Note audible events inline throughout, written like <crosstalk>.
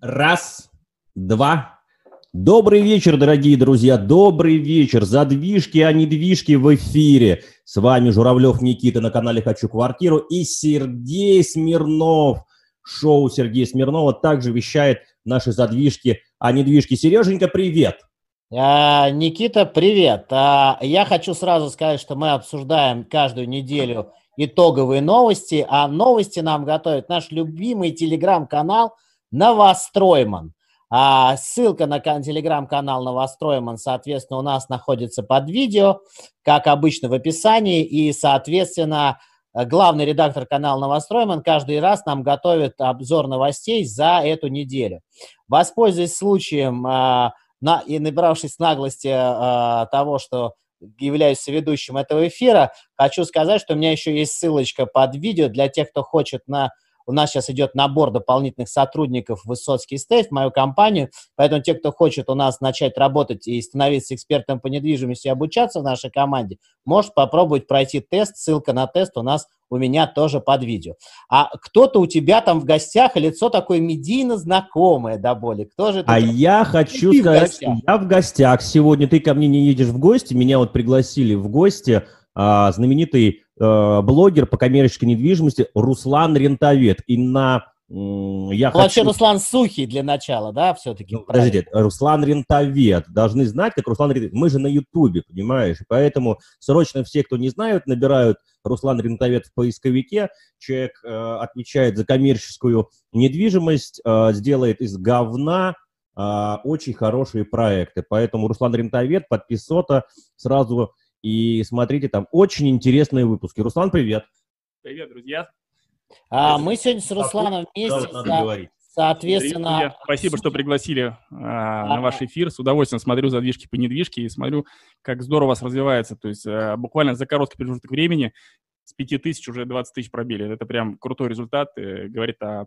Раз, два. Добрый вечер, дорогие друзья, добрый вечер. Задвижки, а не движки в эфире. С вами Журавлев Никита на канале «Хочу квартиру» и Сергей Смирнов. Шоу Сергея Смирнова также вещает наши задвижки, а не движки. Сереженька, привет. А, Никита, привет. А, я хочу сразу сказать, что мы обсуждаем каждую неделю итоговые новости, а новости нам готовит наш любимый телеграм-канал – Новостройман. А ссылка на телеграм-канал Новостройман, соответственно, у нас находится под видео, как обычно в описании, и, соответственно, главный редактор канала Новостройман каждый раз нам готовит обзор новостей за эту неделю. Воспользуясь случаем а, на, и набравшись наглости а, того, что являюсь ведущим этого эфира, хочу сказать, что у меня еще есть ссылочка под видео для тех, кто хочет на у нас сейчас идет набор дополнительных сотрудников в Высоцкий стейт, в мою компанию, поэтому те, кто хочет у нас начать работать и становиться экспертом по недвижимости и обучаться в нашей команде, может попробовать пройти тест, ссылка на тест у нас у меня тоже под видео. А кто-то у тебя там в гостях, лицо такое медийно знакомое до боли. Кто же это? А я хочу ты сказать, что я в гостях сегодня. Ты ко мне не едешь в гости, меня вот пригласили в гости а, знаменитый блогер по коммерческой недвижимости Руслан Рентовед. И на я ну, Вообще Руслан Сухий для начала, да, все-таки? Ну, подождите, Руслан Рентовед. Должны знать, как Руслан Рентовед. Мы же на Ютубе, понимаешь? Поэтому срочно все, кто не знают, набирают Руслан Рентовед в поисковике. Человек э, отвечает за коммерческую недвижимость, э, сделает из говна э, очень хорошие проекты. Поэтому Руслан Рентовед, подписота, сразу и смотрите там очень интересные выпуски. Руслан, привет. Привет, друзья. А, мы сегодня с Русланом вместе. Да, надо говорить. Соответственно... Привет, Спасибо, что пригласили а, на ваш эфир. С удовольствием смотрю задвижки по недвижке и смотрю, как здорово у вас развивается. То есть а, буквально за короткий промежуток времени с 5 тысяч уже 20 тысяч пробили. Это прям крутой результат. И говорит о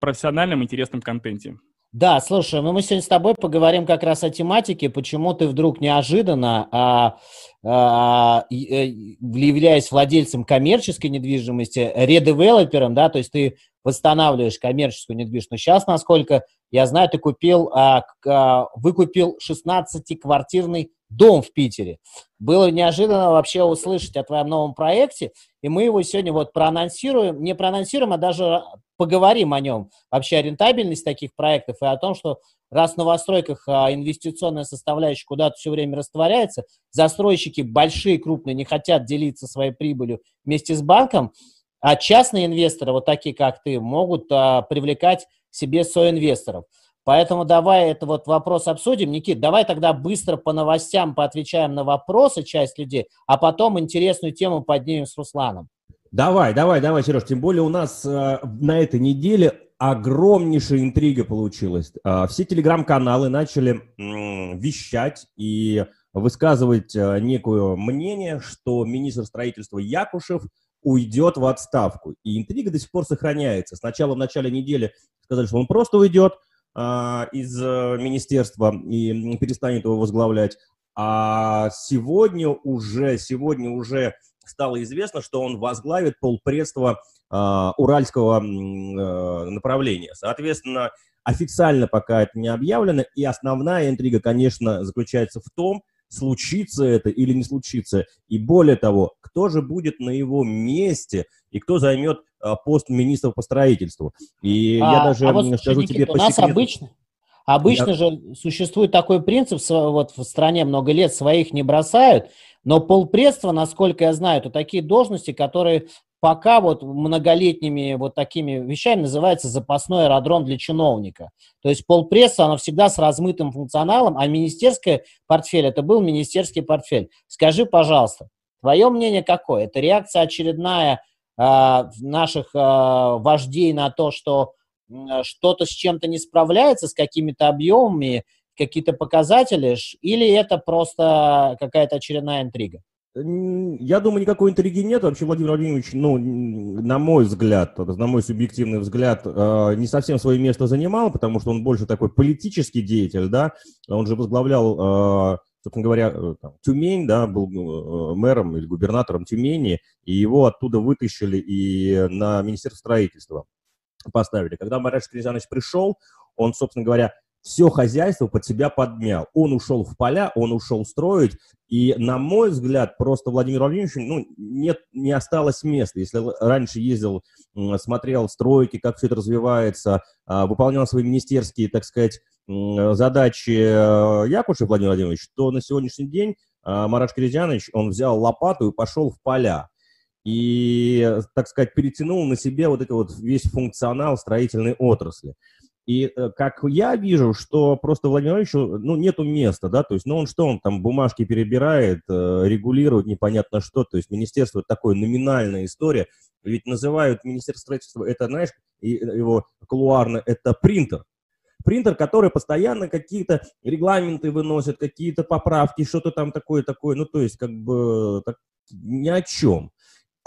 профессиональном, интересном контенте. Да, слушай, ну мы сегодня с тобой поговорим как раз о тематике, почему ты вдруг неожиданно, а, а, э, являясь владельцем коммерческой недвижимости, редевелопером, да, то есть ты восстанавливаешь коммерческую недвижимость. Сейчас, насколько я знаю, ты купил, а, а, выкупил 16-квартирный дом в Питере. Было неожиданно вообще услышать о твоем новом проекте, и мы его сегодня вот проанонсируем, не проанонсируем, а даже поговорим о нем, вообще о рентабельности таких проектов и о том, что раз в новостройках а, инвестиционная составляющая куда-то все время растворяется, застройщики большие, крупные не хотят делиться своей прибылью вместе с банком, а частные инвесторы, вот такие как ты, могут а, привлекать себе соинвесторов. Поэтому давай это вот вопрос обсудим. Никит, давай тогда быстро по новостям поотвечаем на вопросы часть людей, а потом интересную тему поднимем с Русланом. Давай, давай, давай, Сереж. Тем более у нас э, на этой неделе огромнейшая интрига получилась. Э, все телеграм-каналы начали э, вещать и высказывать э, некое мнение, что министр строительства Якушев уйдет в отставку. И интрига до сих пор сохраняется. Сначала в начале недели сказали, что он просто уйдет из э, министерства и перестанет его возглавлять. А сегодня уже, сегодня уже стало известно, что он возглавит полпредства э, уральского э, направления. Соответственно, официально пока это не объявлено, и основная интрига, конечно, заключается в том, случится это или не случится. И более того, кто же будет на его месте и кто займет э, пост министра по строительству. И а, я даже а вот, скажу Никита, тебе по у нас секрету... обычно, обычно я... же существует такой принцип, вот в стране много лет своих не бросают, но полпредства, насколько я знаю, это такие должности, которые пока вот многолетними вот такими вещами называется запасной аэродром для чиновника. То есть полпресса, она всегда с размытым функционалом, а министерский портфель, это был министерский портфель. Скажи, пожалуйста, твое мнение какое? Это реакция очередная э, наших э, вождей на то, что э, что-то с чем-то не справляется, с какими-то объемами, какие-то показатели, или это просто какая-то очередная интрига? Я думаю, никакой интриги нет. Вообще Владимир Владимирович, ну, на мой взгляд, на мой субъективный взгляд, э, не совсем свое место занимал, потому что он больше такой политический деятель, да. Он же возглавлял, э, собственно говоря, э, там, Тюмень, да, был мэром или губернатором Тюмени, и его оттуда вытащили и на Министерство строительства поставили. Когда Марат Шкризанович пришел, он, собственно говоря, все хозяйство под себя подмял. Он ушел в поля, он ушел строить, и, на мой взгляд, просто Владимир Владимирович, ну, нет, не осталось места. Если раньше ездил, смотрел стройки, как все это развивается, а, выполнял свои министерские, так сказать, задачи э, Якушев Владимир Владимирович, то на сегодняшний день а, Мараш Кирезянович, он взял лопату и пошел в поля. И, так сказать, перетянул на себе вот это вот весь функционал строительной отрасли. И э, как я вижу, что просто Владимир Владимировичу, ну, нету места, да, то есть, ну, он что, он там бумажки перебирает, э, регулирует непонятно что, то есть, министерство такое номинальная история, ведь называют министерство строительства, это, знаешь, его кулуарно, это принтер, принтер, который постоянно какие-то регламенты выносит, какие-то поправки, что-то там такое-такое, ну, то есть, как бы, так, ни о чем.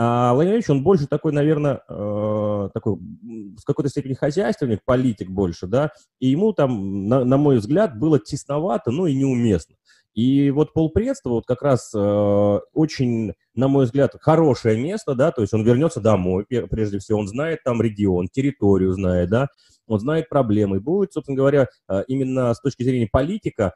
А Владимир Ильич, он больше такой, наверное, э, такой, в какой-то степени хозяйственник, политик больше, да, и ему там, на, на мой взгляд, было тесновато, ну и неуместно. И вот полпредства вот как раз э, очень, на мой взгляд, хорошее место, да, то есть он вернется домой, прежде всего, он знает там регион, территорию знает, да, он знает проблемы, будет, собственно говоря, э, именно с точки зрения политика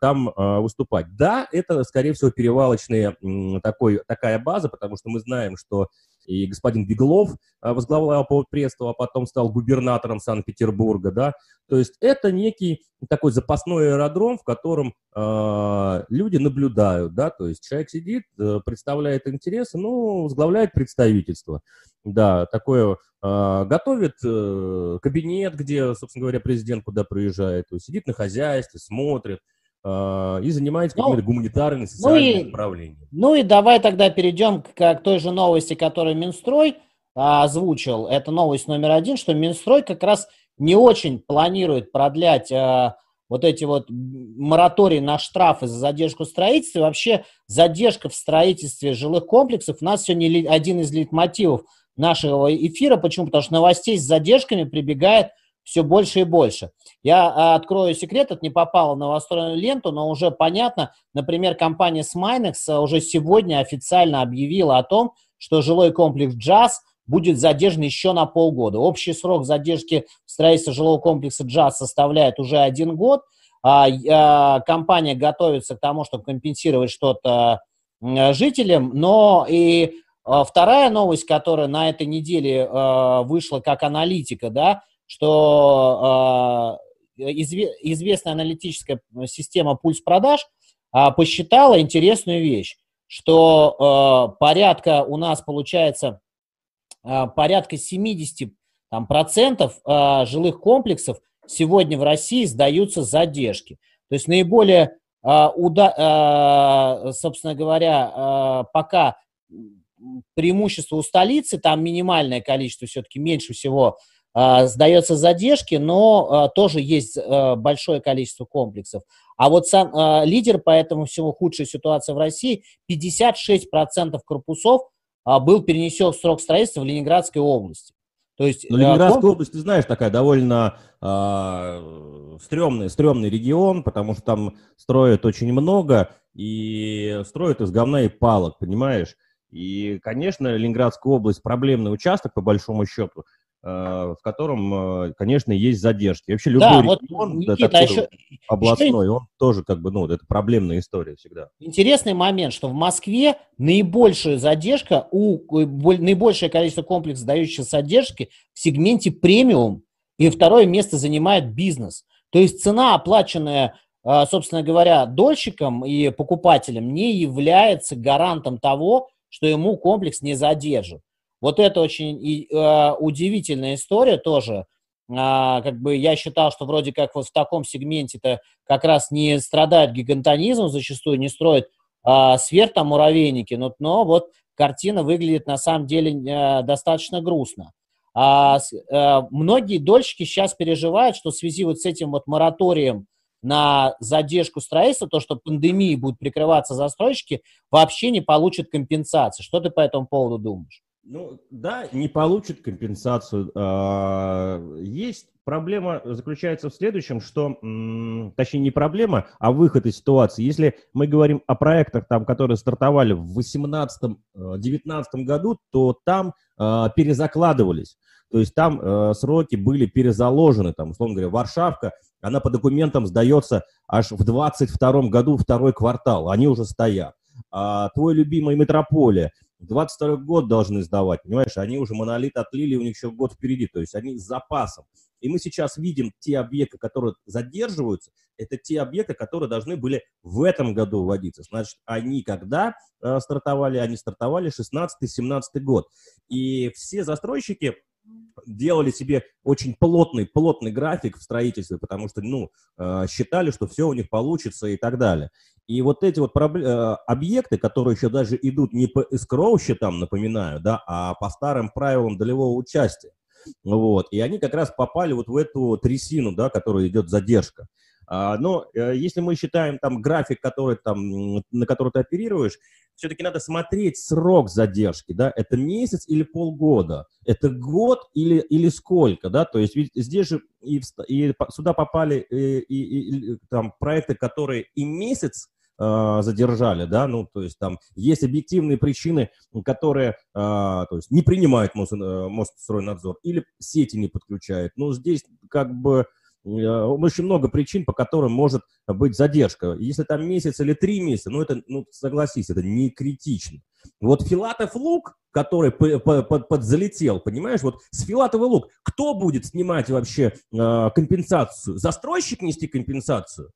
там э, выступать. Да, это, скорее всего, перевалочная такой, такая база, потому что мы знаем, что и господин Беглов э, возглавлял полпредство, а потом стал губернатором Санкт-Петербурга, да, то есть это некий такой запасной аэродром, в котором э, люди наблюдают, да, то есть человек сидит, э, представляет интересы, ну, возглавляет представительство, да, такое, э, готовит э, кабинет, где, собственно говоря, президент куда приезжает, сидит на хозяйстве, смотрит, и занимается ну, какими-то гуманитарными, социальными ну и, направлениями. Ну и давай тогда перейдем к, к той же новости, которую Минстрой а, озвучил. Это новость номер один, что Минстрой как раз не очень планирует продлять а, вот эти вот моратории на штрафы за задержку в строительстве. Вообще задержка в строительстве жилых комплексов у нас сегодня один из лейтмотивов нашего эфира. Почему? Потому что новостей с задержками прибегает все больше и больше. Я а, открою секрет, это не попало в новостную ленту, но уже понятно. Например, компания Sminex а, уже сегодня официально объявила о том, что жилой комплекс «Джаз» будет задержан еще на полгода. Общий срок задержки строительства жилого комплекса «Джаз» составляет уже один год. А, компания готовится к тому, чтобы компенсировать что-то жителям, но и вторая новость, которая на этой неделе вышла как аналитика, да, что изве, известная аналитическая система пульс продаж э, посчитала интересную вещь, что э, порядка у нас получается порядка 70 там, процентов жилых комплексов сегодня в России сдаются задержки. То есть наиболее, собственно говоря, пока преимущество у столицы, там минимальное количество, все-таки меньше всего а, сдается задержки, но а, тоже есть а, большое количество комплексов. А вот сам лидер по этому всему худшая ситуация в России, 56% корпусов был перенесен в срок строительства в Ленинградской области. То есть, Но Ленинградская комп... область, ты знаешь, такая довольно э, стрёмный, стрёмный регион, потому что там строят очень много и строят из говна и палок, понимаешь? И, конечно, Ленинградская область проблемный участок, по большому счету, Э, в котором, э, конечно, есть задержки. Вообще любой да, регион вот, Никита, такой еще, областной, он тоже как бы, ну, это проблемная история всегда. Интересный момент, что в Москве наибольшая задержка, у, наибольшее количество комплексов, дающих задержки в сегменте премиум, и второе место занимает бизнес. То есть цена, оплаченная, э, собственно говоря, дольщиком и покупателем, не является гарантом того, что ему комплекс не задержит. Вот это очень и, э, удивительная история тоже. А, как бы я считал, что вроде как вот в таком сегменте-то как раз не страдает гигантонизм, зачастую не строят а, сверх там муравейники, но, но вот картина выглядит на самом деле а, достаточно грустно. А, а, многие дольщики сейчас переживают, что в связи вот с этим вот мораторием на задержку строительства, то, что пандемии будут прикрываться застройщики, вообще не получат компенсации. Что ты по этому поводу думаешь? Ну, да, не получит компенсацию. А, есть проблема заключается в следующем, что, точнее, не проблема, а выход из ситуации. Если мы говорим о проектах, там, которые стартовали в 2018-2019 э, году, то там э, перезакладывались. То есть там э, сроки были перезаложены, там, условно говоря, Варшавка, она по документам сдается аж в 22 году, второй квартал, они уже стоят. А твой любимый Метрополия, 22 год должны сдавать, понимаешь, они уже монолит отлили, у них еще год впереди, то есть они с запасом. И мы сейчас видим те объекты, которые задерживаются, это те объекты, которые должны были в этом году вводиться. Значит, они когда э, стартовали? Они стартовали 16-17 год. И все застройщики делали себе очень плотный, плотный график в строительстве, потому что, ну, э, считали, что все у них получится и так далее. И вот эти вот э, объекты, которые еще даже идут не по эскроу счетам, напоминаю, да, а по старым правилам долевого участия, вот, и они как раз попали вот в эту трясину, да, которая идет задержка. А, но э, если мы считаем там график, который там, на который ты оперируешь, все-таки надо смотреть срок задержки, да, это месяц или полгода, это год или, или сколько, да, то есть ведь здесь же и, и сюда попали и, и, и, там проекты, которые и месяц э, задержали, да, ну, то есть там есть объективные причины, которые, э, то есть не принимают Мос, э, Мосстройнадзор или сети не подключают, но здесь как бы Э, очень много причин, по которым может быть задержка. Если там месяц или три месяца, ну это, ну согласись, это не критично. Вот Филатов лук, который подзалетел, понимаешь, вот с Филатова лук, кто будет снимать вообще э, компенсацию? Застройщик нести компенсацию?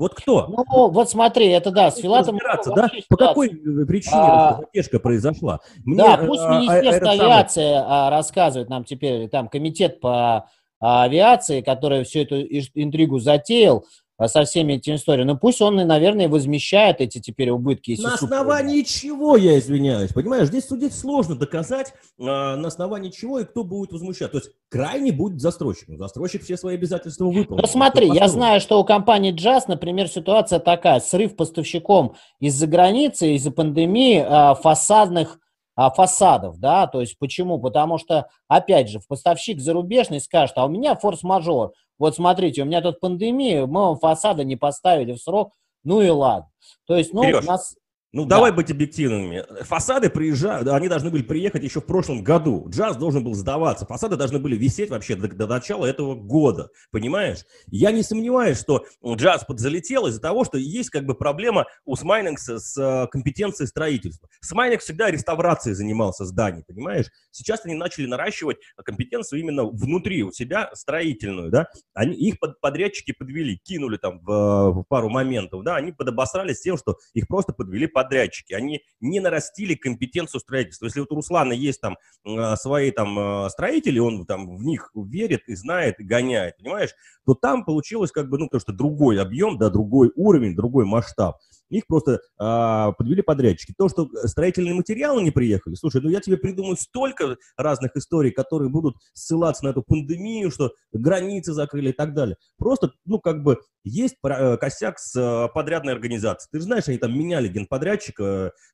Вот кто? Ну, вот смотри, это да, с Филатом... Да? По какой э, причине а, задержка произошла? Мне, да, пусть а, Министерство а, авиации самый... рассказывает нам теперь, там, комитет по авиации, который всю эту интригу затеял а, со всеми этими историями. Ну пусть он, наверное, возмещает эти теперь убытки. На основании чего, я извиняюсь, понимаешь? Здесь судить сложно доказать, а, на основании чего и кто будет возмущать. То есть крайне будет застройщик. Застройщик все свои обязательства выполнил. Ну смотри, я знаю, что у компании Jazz, например, ситуация такая. Срыв поставщиком из-за границы, из-за пандемии а, фасадных а, фасадов, да, то есть почему? Потому что, опять же, поставщик зарубежный скажет, а у меня форс-мажор, вот смотрите, у меня тут пандемия, мы вам фасады не поставили в срок, ну и ладно. То есть, ну, Сереж, у нас ну, да. давай быть объективными. Фасады приезжают, они должны были приехать еще в прошлом году. Джаз должен был сдаваться. Фасады должны были висеть вообще до, до начала этого года. Понимаешь? Я не сомневаюсь, что джаз подзалетел из-за того, что есть как бы проблема у Смайнингса с э, компетенцией строительства. Смайнингс всегда реставрацией занимался зданий, понимаешь? Сейчас они начали наращивать компетенцию именно внутри у себя строительную, да? Они, их под, подрядчики подвели, кинули там в, в пару моментов, да? Они подобосрались тем, что их просто подвели под подрядчики, они не нарастили компетенцию строительства. Если вот у Руслана есть там а, свои там а, строители, он там в них верит и знает, и гоняет, понимаешь, то там получилось как бы, ну, потому что другой объем, да, другой уровень, другой масштаб. Их просто а, подвели подрядчики. То, что строительные материалы не приехали, слушай, ну я тебе придумаю столько разных историй, которые будут ссылаться на эту пандемию, что границы закрыли и так далее. Просто, ну, как бы есть э, косяк с э, подрядной организацией. Ты же знаешь, они там меняли генподрядчика,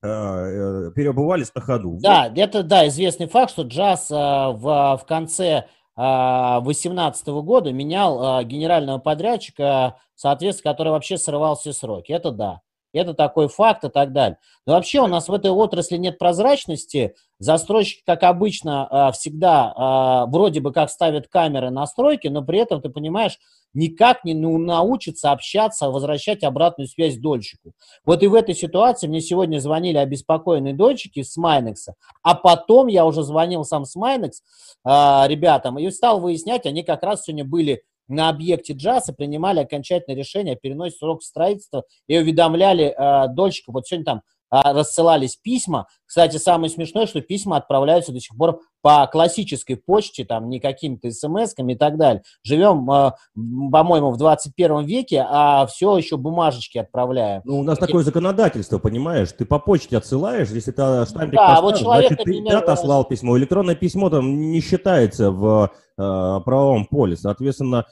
э, переобувались на ходу. Да, вот. это, да, известный факт, что джаз в, в конце 2018 года менял генерального подрядчика, соответственно, который вообще срывал все сроки. Это да. Это такой факт и так далее. Но вообще у нас в этой отрасли нет прозрачности. Застройщики, как обычно, а, всегда а, вроде бы как ставят камеры на стройке, но при этом, ты понимаешь, никак не научится общаться, возвращать обратную связь дольщику. Вот и в этой ситуации мне сегодня звонили обеспокоенные дольщики с Майнекса, а потом я уже звонил сам с Майнекс э, ребятам и стал выяснять, они как раз сегодня были на объекте джаза принимали окончательное решение о переносе срока строительства и уведомляли э, дольщиков. Вот сегодня там э, рассылались письма. Кстати, самое смешное, что письма отправляются до сих пор по классической почте, там, не какими-то смс-ками и так далее. Живем, э, по-моему, в 21 веке, а все еще бумажечки отправляем. Ну, у нас такое законодательство, понимаешь? Ты по почте отсылаешь, если это штампик да, поставил, вот человек, значит, например, ты отослал письмо. Электронное письмо там не считается в правовом поле. Соответственно,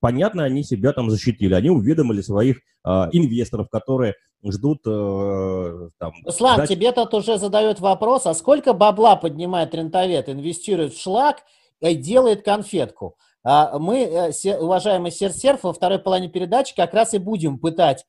понятно, они себя там защитили, они уведомили своих инвесторов, которые ждут там... Руслан, дать... тебе тут уже задают вопрос, а сколько бабла поднимает рентовет, инвестирует в шлак и делает конфетку? А мы, уважаемый Серсерф, во второй половине передачи как раз и будем пытать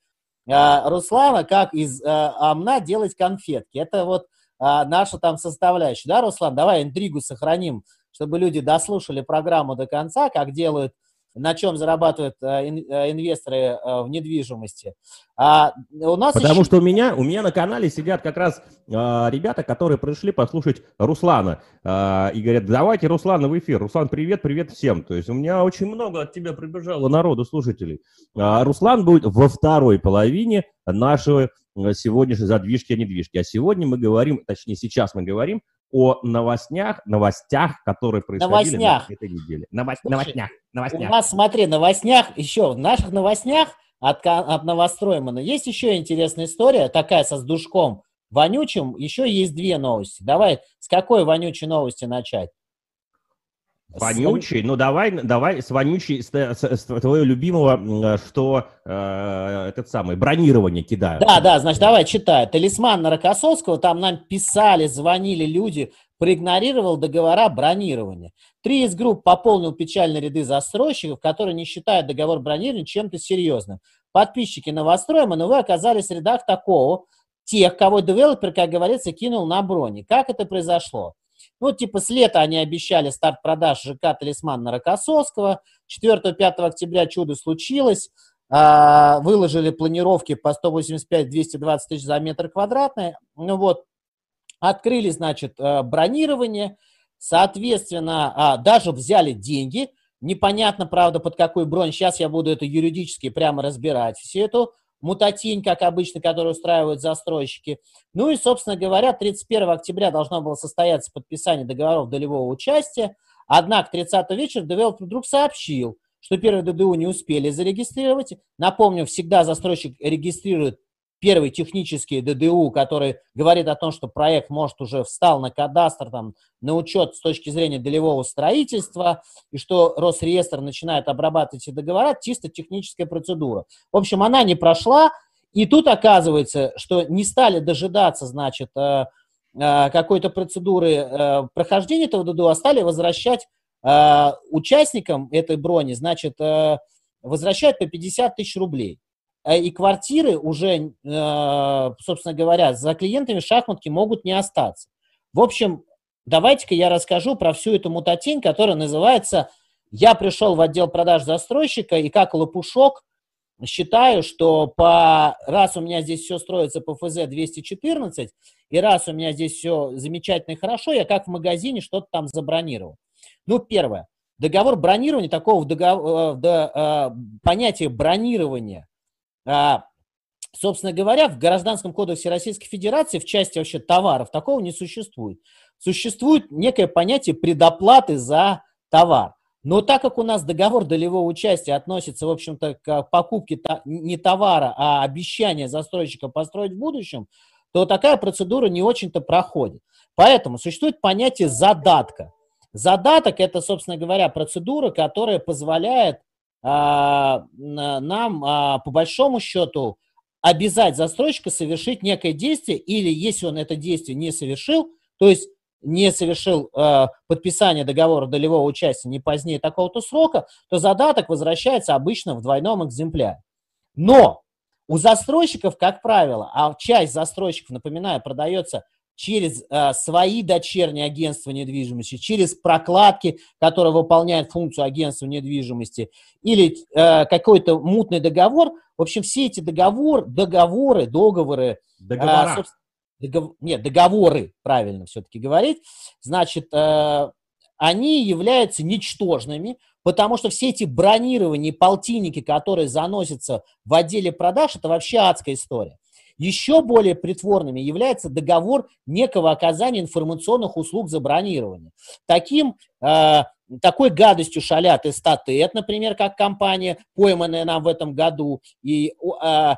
Руслана, как из Амна делать конфетки. Это вот а, нашу там составляющую. Да, Руслан, давай интригу сохраним, чтобы люди дослушали программу до конца, как делают на чем зарабатывают э, э, инвесторы э, в недвижимости. А у нас Потому еще... что у меня, у меня на канале сидят как раз а, ребята, которые пришли послушать Руслана. А, и говорят, давайте Руслана в эфир. Руслан, привет, привет всем. То есть у меня очень много от тебя прибежало народу, слушателей. А, Руслан будет во второй половине нашего сегодняшней задвижки о недвижке. А сегодня мы говорим, точнее сейчас мы говорим о новостях, новостях, которые происходили новостях. на этой неделе. Новость, новостях, новостях. У нас, смотри, новостях, еще в наших новостях от, от Новостроймана есть еще интересная история, такая со сдушком вонючим. Еще есть две новости. Давай с какой вонючей новости начать? Вонючий? Ну, давай, давай с вонючей, с, с, с твоего любимого, что э, этот самый, бронирование кидают. Да, да, значит, давай, читай. Талисман на Рокоссовского, там нам писали, звонили люди, проигнорировал договора бронирования. Три из групп пополнил печальные ряды застройщиков, которые не считают договор бронирования чем-то серьезным. Подписчики новостроема, но вы оказались в рядах такого, тех, кого девелопер, как говорится, кинул на брони. Как это произошло? Ну, типа с лета они обещали старт продаж ЖК «Талисман» на Рокоссовского. 4-5 октября чудо случилось. А, выложили планировки по 185-220 тысяч за метр квадратный. Ну вот, открыли, значит, э, бронирование. Соответственно, а, даже взяли деньги. Непонятно, правда, под какой бронь. Сейчас я буду это юридически прямо разбирать. Всю эту мутатень, как обычно, которую устраивают застройщики. Ну и, собственно говоря, 31 октября должно было состояться подписание договоров долевого участия, однако 30 вечера девелопер вдруг сообщил, что первые ДДУ не успели зарегистрировать. Напомню, всегда застройщик регистрирует первый технический ДДУ, который говорит о том, что проект, может, уже встал на кадастр, там, на учет с точки зрения долевого строительства, и что Росреестр начинает обрабатывать эти договора, чисто техническая процедура. В общем, она не прошла, и тут оказывается, что не стали дожидаться, значит, э, э, какой-то процедуры э, прохождения этого ДДУ, а стали возвращать участникам этой брони, значит, возвращать по 50 тысяч рублей. Э, и квартиры уже, э, собственно говоря, за клиентами шахматки могут не остаться. В общем, давайте-ка я расскажу про всю эту мутатень, которая называется «Я пришел в отдел продаж застройщика и как лопушок считаю, что по, раз у меня здесь все строится по ФЗ-214, и раз у меня здесь все замечательно и хорошо, я как в магазине что-то там забронировал. Ну, первое. Договор бронирования, такого договор, э, да, понятия бронирования собственно говоря, в Гражданском кодексе Российской Федерации в части вообще товаров такого не существует. Существует некое понятие предоплаты за товар. Но так как у нас договор долевого участия относится, в общем-то, к покупке не товара, а обещания застройщика построить в будущем, то такая процедура не очень-то проходит. Поэтому существует понятие задатка. Задаток – это, собственно говоря, процедура, которая позволяет а, нам, а, по большому счету, обязать застройщика совершить некое действие, или если он это действие не совершил, то есть не совершил э, подписание договора долевого участия не позднее такого-то срока, то задаток возвращается обычно в двойном экземпляре. Но у застройщиков, как правило, а часть застройщиков, напоминаю, продается через э, свои дочерние агентства недвижимости, через прокладки, которые выполняют функцию агентства недвижимости, или э, какой-то мутный договор. В общем, все эти договор, договоры, договоры, Договора. Э, догов, нет, договоры, правильно все-таки говорить, значит, э, они являются ничтожными, потому что все эти бронирования, полтинники, которые заносятся в отделе продаж, это вообще адская история. Еще более притворными является договор некого оказания информационных услуг за бронирование. Таким, э, такой гадостью шалят и статет, например, как компания, пойманная нам в этом году, и э,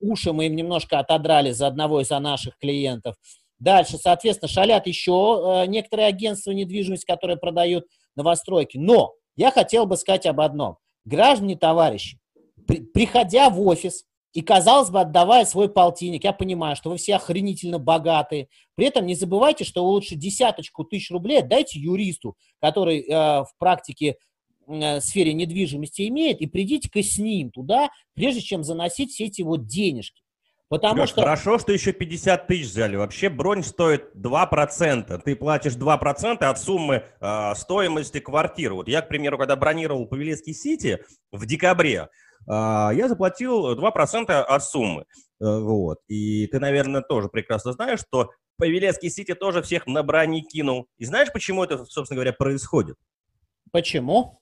уши мы им немножко отодрали за одного из наших клиентов. Дальше, соответственно, шалят еще э, некоторые агентства недвижимости, которые продают новостройки. Но я хотел бы сказать об одном. Граждане, товарищи, при, приходя в офис, и, казалось бы, отдавая свой полтинник, я понимаю, что вы все охренительно богатые. При этом не забывайте, что вы лучше десяточку тысяч рублей дайте юристу, который э, в практике э, сфере недвижимости имеет, и придите-ка с ним туда, прежде чем заносить все эти вот денежки. Потому Сереж, что... Хорошо, что еще 50 тысяч взяли. Вообще бронь стоит 2%. Ты платишь 2% от суммы э, стоимости квартиры. Вот я, к примеру, когда бронировал Павелецкий Сити в декабре, я заплатил 2% от суммы. Э, вот. И ты, наверное, тоже прекрасно знаешь, что Павелецкий Сити тоже всех на брони кинул. И знаешь, почему это, собственно говоря, происходит? Почему?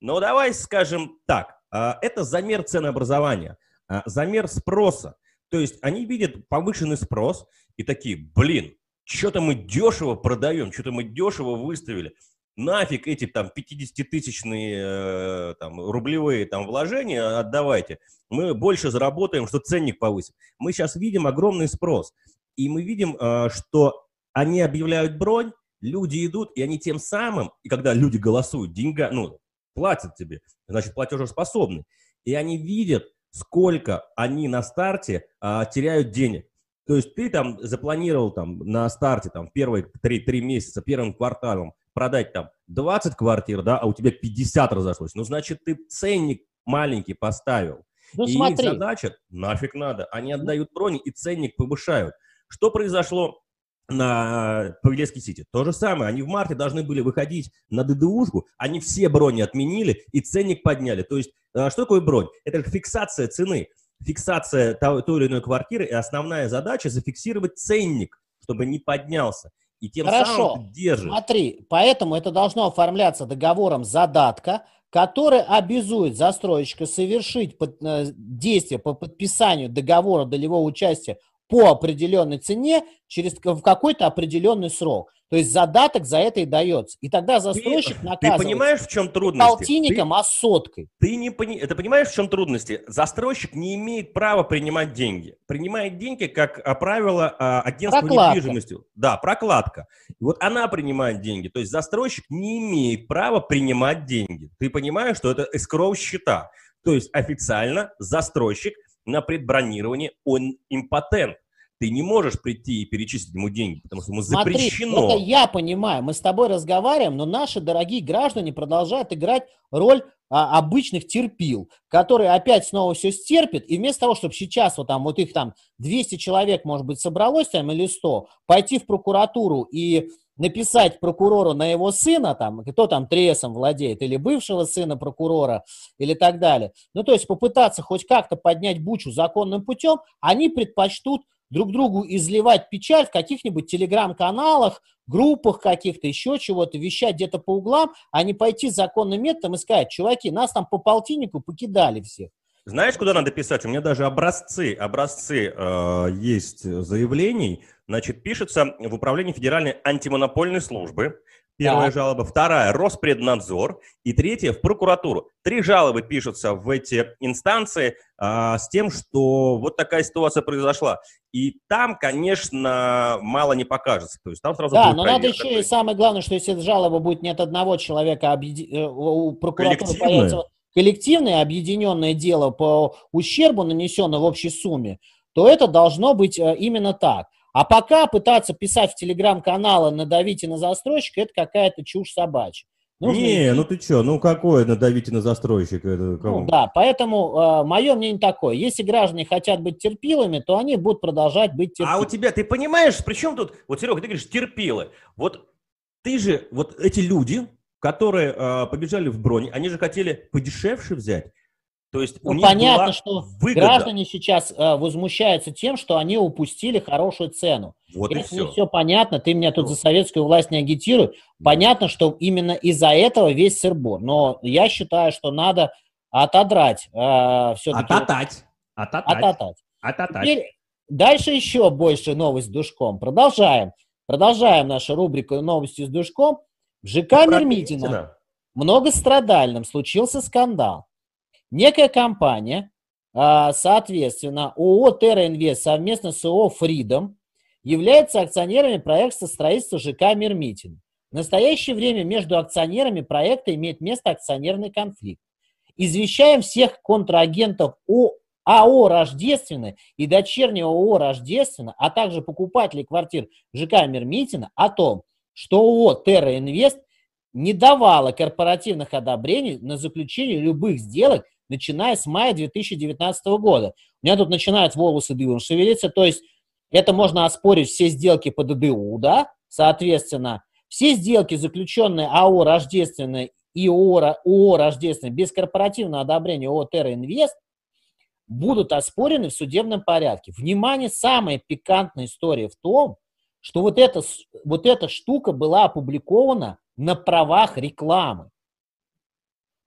Ну, давай скажем так. А, это замер ценообразования, а, замер спроса. То есть они видят повышенный спрос и такие, блин, что-то мы дешево продаем, что-то мы дешево выставили нафиг эти там 50-тысячные э, там, рублевые там вложения отдавайте, мы больше заработаем, что ценник повысим. Мы сейчас видим огромный спрос, и мы видим, э, что они объявляют бронь, люди идут, и они тем самым, и когда люди голосуют, деньга, ну, платят тебе, значит, платежеспособны, и они видят, сколько они на старте а, теряют денег. То есть ты там запланировал там на старте там первые три, три месяца, первым кварталом продать там 20 квартир, да, а у тебя 50 разошлось, ну, значит, ты ценник маленький поставил. Ну, и смотри. их задача, нафиг надо, они отдают брони и ценник повышают. Что произошло на Павелецкий Сити? То же самое, они в марте должны были выходить на ДДУшку, они все брони отменили и ценник подняли. То есть, а, что такое бронь? Это фиксация цены, фиксация той или иной квартиры, и основная задача зафиксировать ценник, чтобы не поднялся. И тем Хорошо. самым держит. Смотри, поэтому это должно оформляться договором задатка, который обязует застройщика совершить под, э, действие по подписанию договора долевого участия по определенной цене через в какой-то определенный срок. То есть задаток за это и дается. И тогда застройщик ты, наказывается. Ты понимаешь, в чем трудности? Полтинником, ты, а соткой. Ты не пони... Это понимаешь, в чем трудности? Застройщик не имеет права принимать деньги. Принимает деньги, как а, правило, а, агентство прокладка. недвижимостью. Да, прокладка. И вот она принимает деньги. То есть застройщик не имеет права принимать деньги. Ты понимаешь, что это эскроу счета. То есть официально застройщик на предбронирование он импотент ты не можешь прийти и перечислить ему деньги, потому что ему Смотри, запрещено. Это я понимаю, мы с тобой разговариваем, но наши дорогие граждане продолжают играть роль а, обычных терпил, которые опять снова все стерпят, и вместо того, чтобы сейчас вот там вот их там 200 человек, может быть, собралось там или 100, пойти в прокуратуру и написать прокурору на его сына, там, кто там тресом владеет, или бывшего сына прокурора, или так далее. Ну, то есть попытаться хоть как-то поднять бучу законным путем, они предпочтут друг другу изливать печаль в каких-нибудь телеграм-каналах, группах каких-то, еще чего-то, вещать где-то по углам, а не пойти законным методом и сказать, чуваки, нас там по полтиннику покидали всех. Знаешь, куда надо писать? У меня даже образцы, образцы э, есть заявлений. Значит, пишется в Управлении Федеральной антимонопольной службы. Первая да. жалоба, вторая – Роспреднадзор, и третья – в прокуратуру. Три жалобы пишутся в эти инстанции а, с тем, что вот такая ситуация произошла. И там, конечно, мало не покажется. То есть там сразу да, но надо еще и самое главное, что если жалоба будет не от одного человека, а объеди... у прокуратуры появится коллективное объединенное дело по ущербу, нанесенному в общей сумме, то это должно быть э, именно так. А пока пытаться писать в телеграм-каналы «надавите на застройщика» – это какая-то чушь собачья. Нужно не, идти. ну ты что, ну какое надавите на застройщика? Это кому? Ну да, поэтому э, мое мнение такое. Если граждане хотят быть терпилами, то они будут продолжать быть терпилами. А у тебя, ты понимаешь, при чем тут, вот, Серега, ты говоришь терпилы. Вот ты же, вот эти люди, которые э, побежали в бронь, они же хотели подешевше взять. То есть ну, понятно, что выгода. граждане сейчас э, возмущаются тем, что они упустили хорошую цену. Вот Если и все. все понятно, ты меня тут ну. за советскую власть не агитируй. Понятно, что именно из-за этого весь сырбор. Но я считаю, что надо отодрать э, все-таки. Ототать. Ототать. Ототать. Ототать. Теперь дальше еще больше новость с душком. Продолжаем. Продолжаем нашу рубрику «Новости с душком». В ЖК Мирмитина многострадальном случился скандал некая компания, а, соответственно, ООО «Терра Инвест» совместно с ООО «Фридом» является акционерами проекта строительства ЖК «Мирмитин». В настоящее время между акционерами проекта имеет место акционерный конфликт. Извещаем всех контрагентов о АО «Рождественно» и дочернего ООО «Рождественно», а также покупателей квартир ЖК Мирмитина о том, что ООО «Терра Инвест» не давала корпоративных одобрений на заключение любых сделок, начиная с мая 2019 года. У меня тут начинают волосы дыбом шевелиться, то есть это можно оспорить все сделки по ДДУ, да, соответственно, все сделки, заключенные АО «Рождественное» и ООО, ООО «Рождественное» без корпоративного одобрения ООО «Терра Инвест» будут оспорены в судебном порядке. Внимание, самая пикантная история в том, что вот эта, вот эта штука была опубликована на правах рекламы.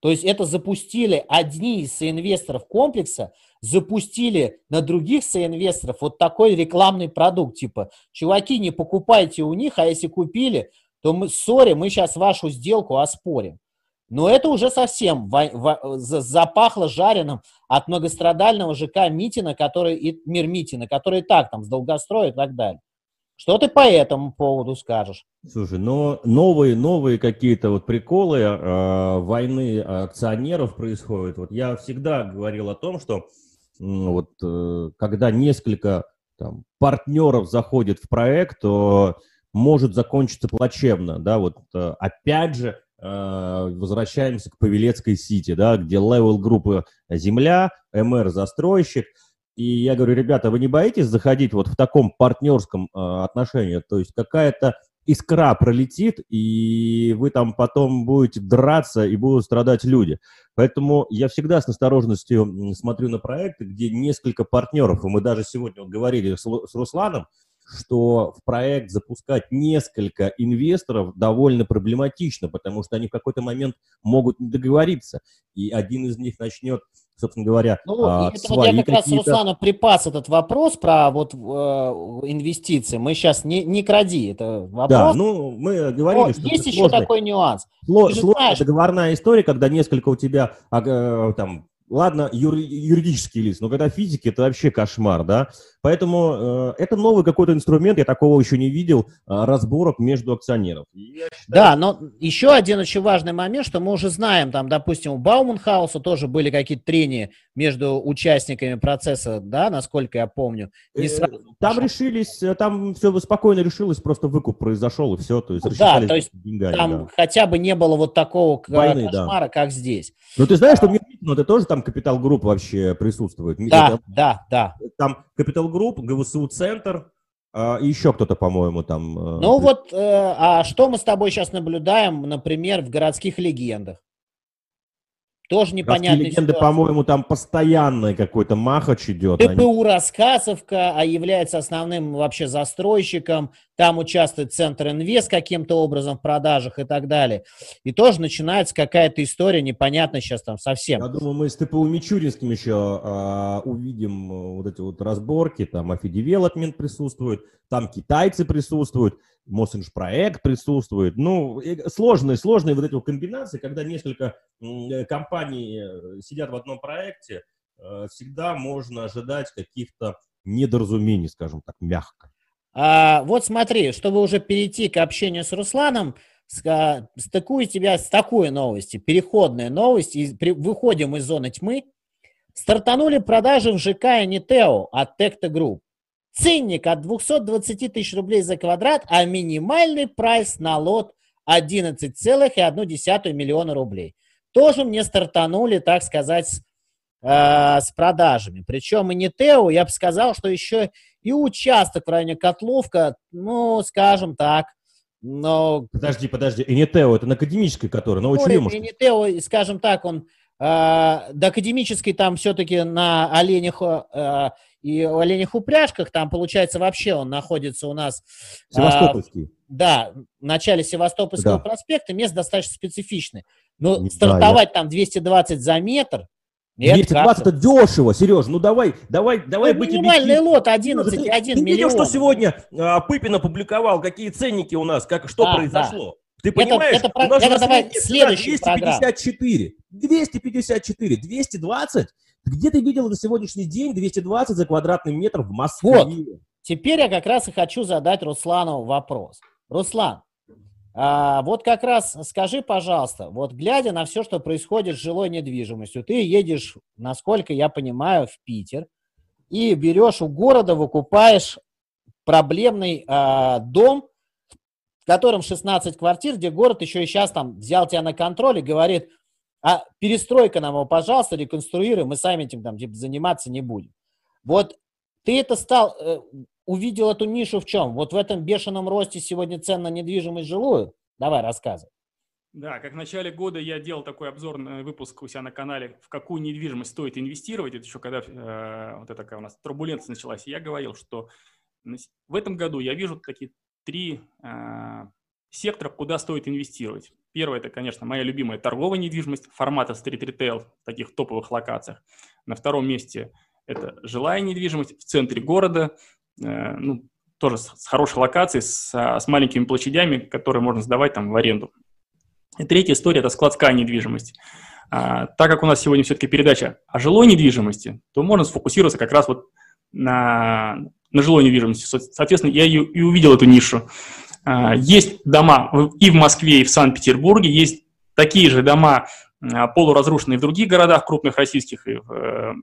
То есть это запустили одни из соинвесторов комплекса, запустили на других соинвесторов вот такой рекламный продукт, типа, чуваки, не покупайте у них, а если купили, то мы, сори, мы сейчас вашу сделку оспорим. Но это уже совсем во, во, запахло жареным от многострадального ЖК Митина, который, и Мир Митина, который и так там с долгостроя и так далее. Что ты по этому поводу скажешь? Слушай, но новые, новые какие-то вот приколы э, войны акционеров происходят. Вот я всегда говорил о том, что вот э, когда несколько там, партнеров заходит в проект, то может закончиться плачевно, да, вот э, опять же э, возвращаемся к Павелецкой Сити, да, где Level Group земля, MR застройщик, и я говорю, ребята, вы не боитесь заходить вот в таком партнерском э, отношении, то есть какая-то искра пролетит, и вы там потом будете драться, и будут страдать люди. Поэтому я всегда с настороженностью смотрю на проекты, где несколько партнеров, и мы даже сегодня вот говорили с, с Русланом, что в проект запускать несколько инвесторов довольно проблематично, потому что они в какой-то момент могут не договориться, и один из них начнет, собственно говоря, ну, а, это свои вот я как раз Руслану припас этот вопрос про вот э, инвестиции. Мы сейчас не, не кради, это вопрос. Да, ну, мы говорили, Но что есть еще сложный, такой нюанс. Сложная договорная история, когда несколько у тебя а, там ладно, юр, юридические лица, но когда физики, это вообще кошмар, да. Поэтому э, это новый какой-то инструмент, я такого еще не видел, э, разборок между акционеров. Считаю... Да, но еще один очень важный момент, что мы уже знаем, там, допустим, у Bauman House а тоже были какие-то трения между участниками процесса, да, насколько я помню. Э, сразу там решились, э, там все спокойно решилось, просто выкуп произошел и все, то есть Да, то есть деньгами, там да. хотя бы не было вот такого Войны, кошмара, да. как здесь. Ну ты знаешь, а... что мне, ну, это тоже там Capital Group вообще присутствует. Да, это, да, да. Там Capital Group, ГВСУ Центр, а, и еще кто-то, по-моему, там. Э, ну вот, э, а что мы с тобой сейчас наблюдаем, например, в городских легендах? Тоже непонятно. легенды, по-моему, там постоянный какой-то махач идет. ТПУ они... Рассказовка, а является основным вообще застройщиком. Там участвует Центр Инвест каким-то образом в продажах и так далее. И тоже начинается какая-то история непонятная сейчас там совсем. Я думаю, мы с ТПУ Мичуринским еще а, увидим э, вот эти вот разборки. Там AFI Development присутствует, там китайцы присутствуют. Мосинж-проект присутствует. Ну, сложные, сложные вот эти вот комбинации, когда несколько э, компаний э, сидят в одном проекте, э, всегда можно ожидать каких-то недоразумений, скажем так, мягко. А, вот смотри, чтобы уже перейти к общению с Русланом, стыкую тебя с такой новостью, переходная новость, и выходим из зоны тьмы. Стартанули продажи в ЖК Eniteo от Tekta Group. Ценник от 220 тысяч рублей за квадрат, а минимальный прайс на лот 11,1 миллиона рублей. Тоже мне стартанули, так сказать, с, э, с продажами. Причем и не Тео, я бы сказал, что еще и участок в районе Котловка, ну, скажем так, но... Подожди, подожди, и не Тео, это на академической, которая. Ну, и не Тео, скажем так, он э, до академической там все-таки на оленях э, и у оленях упряжках там, получается, вообще он находится у нас... Севастопольский. А, да, в начале Севастопольского да. проспекта. Место достаточно специфичное. Но да, стартовать я... там 200-20 за метр... 220 это дешево, Сереж, ну давай, давай, давай ну, быть Минимальный лот 11,1 миллион. Ты видел, что сегодня а, Пыпин опубликовал, какие ценники у нас, как, что да, произошло? Да. Ты понимаешь, это, это, у нас это давай следующий 254, программ. 254, 220 где ты видел на сегодняшний день 220 за квадратный метр в Москве? Вот. Теперь я как раз и хочу задать Руслану вопрос. Руслан, А, вот как раз скажи, пожалуйста, вот глядя на все, что происходит с жилой недвижимостью, ты едешь, насколько я понимаю, в Питер и берешь у города, выкупаешь проблемный а, дом, в котором 16 квартир, где город еще и сейчас там взял тебя на контроль и говорит, а перестройка нам его, пожалуйста, реконструируем, мы сами этим там типа, заниматься не будем. Вот ты это стал, э, увидел эту нишу в чем? Вот в этом бешеном росте сегодня цен на недвижимость жилую? Давай, рассказывай. Да, как в начале года я делал такой обзорный выпуск у себя на канале, в какую недвижимость стоит инвестировать. Это еще когда э, вот эта такая у нас турбуленция началась. И я говорил, что в этом году я вижу такие три э, сектора, куда стоит инвестировать. Первое – это, конечно, моя любимая торговая недвижимость формата стрит-ритейл в таких топовых локациях. На втором месте это жилая недвижимость в центре города, э, ну, тоже с, с хорошей локацией, с, с маленькими площадями, которые можно сдавать там в аренду. И третья история – это складская недвижимость. А, так как у нас сегодня все-таки передача о жилой недвижимости, то можно сфокусироваться как раз вот на, на жилой недвижимости. Соответственно, я и, и увидел эту нишу. А, есть дома и в Москве, и в Санкт-Петербурге, есть такие же дома а, полуразрушенные в других городах крупных российских, и в, э,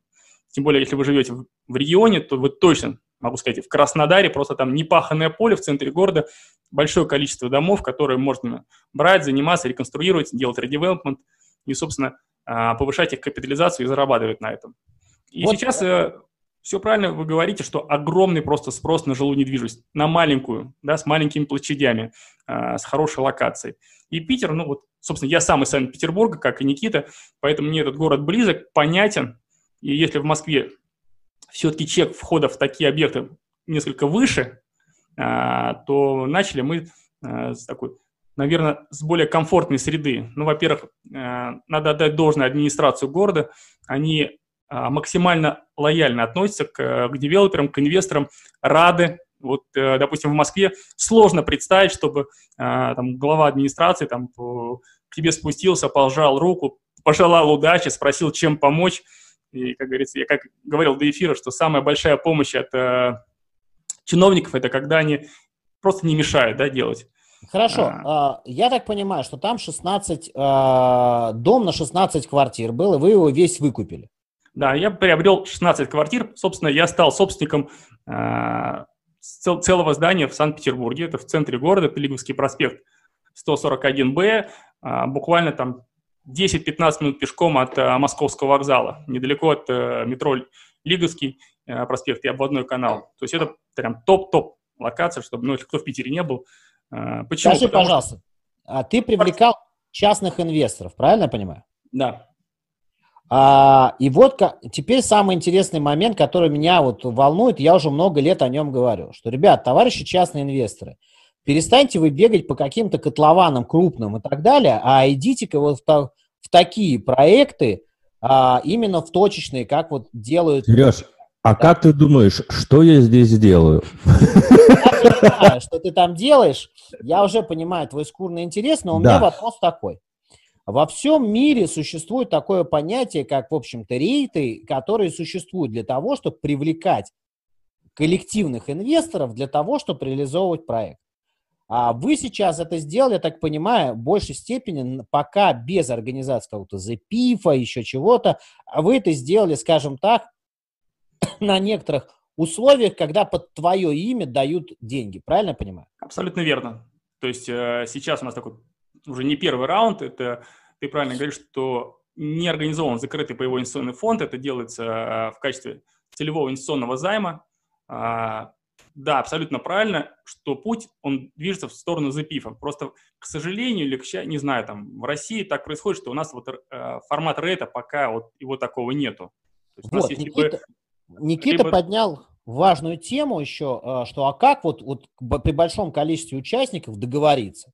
тем более, если вы живете в регионе, то вы точно, могу сказать, в Краснодаре, просто там непаханное поле в центре города, большое количество домов, которые можно брать, заниматься, реконструировать, делать редевелопмент и, собственно, а, повышать их капитализацию и зарабатывать на этом. И вот. сейчас э, все правильно вы говорите, что огромный просто спрос на жилую недвижимость, на маленькую, да, с маленькими площадями, э, с хорошей локацией. И Питер, ну вот, собственно, я сам из Санкт-Петербурга, как и Никита, поэтому мне этот город близок, понятен, и если в Москве все-таки чек входа в такие объекты несколько выше, а, то начали мы а, с такой, наверное, с более комфортной среды. Ну, во-первых, надо отдать должное администрацию города. Они максимально лояльно относятся к, к девелоперам, к инвесторам, рады. Вот, э, допустим, в Москве сложно представить, чтобы там, глава администрации там, к тебе спустился, пожал руку, пожелал удачи, спросил, чем помочь. И, как говорится, я как говорил до эфира, что самая большая помощь от э, чиновников это когда они просто не мешают да, делать. Хорошо, а. я так понимаю, что там 16, а, дом на 16 квартир был, и вы его весь выкупили. Да, я приобрел 16 квартир. Собственно, я стал собственником э, целого здания в Санкт-Петербурге. Это в центре города, Пелиговский проспект 141Б. Э, буквально там 10-15 минут пешком от э, Московского вокзала, недалеко от э, метро Лиговский э, проспект и обводной канал. То есть это прям топ-топ локация, чтобы, ну, если кто в Питере не был. Э, почему? Скажи, Потому пожалуйста, что... а ты привлекал частных инвесторов, правильно я понимаю? Да. А, и вот теперь самый интересный момент, который меня вот волнует, я уже много лет о нем говорю, что, ребят, товарищи частные инвесторы – Перестаньте вы бегать по каким-то котлованам крупным и так далее, а идите-ка вот в, в такие проекты, а, именно в точечные, как вот делают... Сереж, а да. как ты думаешь, что я здесь делаю? Я понимаю, что ты там делаешь. Я уже понимаю твой скурный интерес, но у да. меня вопрос такой. Во всем мире существует такое понятие, как, в общем-то, рейты, которые существуют для того, чтобы привлекать коллективных инвесторов для того, чтобы реализовывать проект. А вы сейчас это сделали, я так понимаю, в большей степени пока без организации какого-то запифа, еще чего-то, а вы это сделали, скажем так, <coughs> на некоторых условиях, когда под твое имя дают деньги. Правильно я понимаю? Абсолютно верно. То есть э, сейчас у нас такой уже не первый раунд, это ты правильно говоришь, что не организован закрытый паевой инвестиционный фонд, это делается э, в качестве целевого инвестиционного займа. А, да, абсолютно правильно, что путь, он движется в сторону запифа. Просто, к сожалению или к счастью, не знаю, там в России так происходит, что у нас вот э, формат рейта пока вот его такого нету. вот, Никита, бы, Никита либо... поднял важную тему еще, э, что а как вот, вот при большом количестве участников договориться?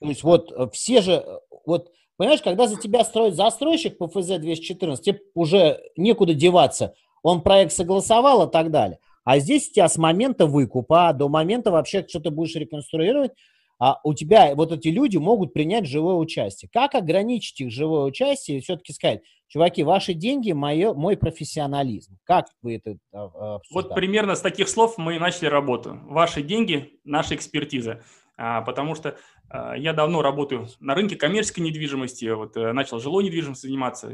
То есть вот все же, вот понимаешь, когда за тебя строит застройщик по ФЗ-214, тебе уже некуда деваться, он проект согласовал и так далее. А здесь у тебя с момента выкупа до момента вообще, что ты будешь реконструировать, а у тебя вот эти люди могут принять живое участие. Как ограничить их живое участие и все-таки сказать, чуваки, ваши деньги, мое, мой профессионализм. Как вы это обсуждали? Вот примерно с таких слов мы начали работу. Ваши деньги, наша экспертиза. А, потому что а, я давно работаю на рынке коммерческой недвижимости, вот э, начал жилой недвижимостью заниматься.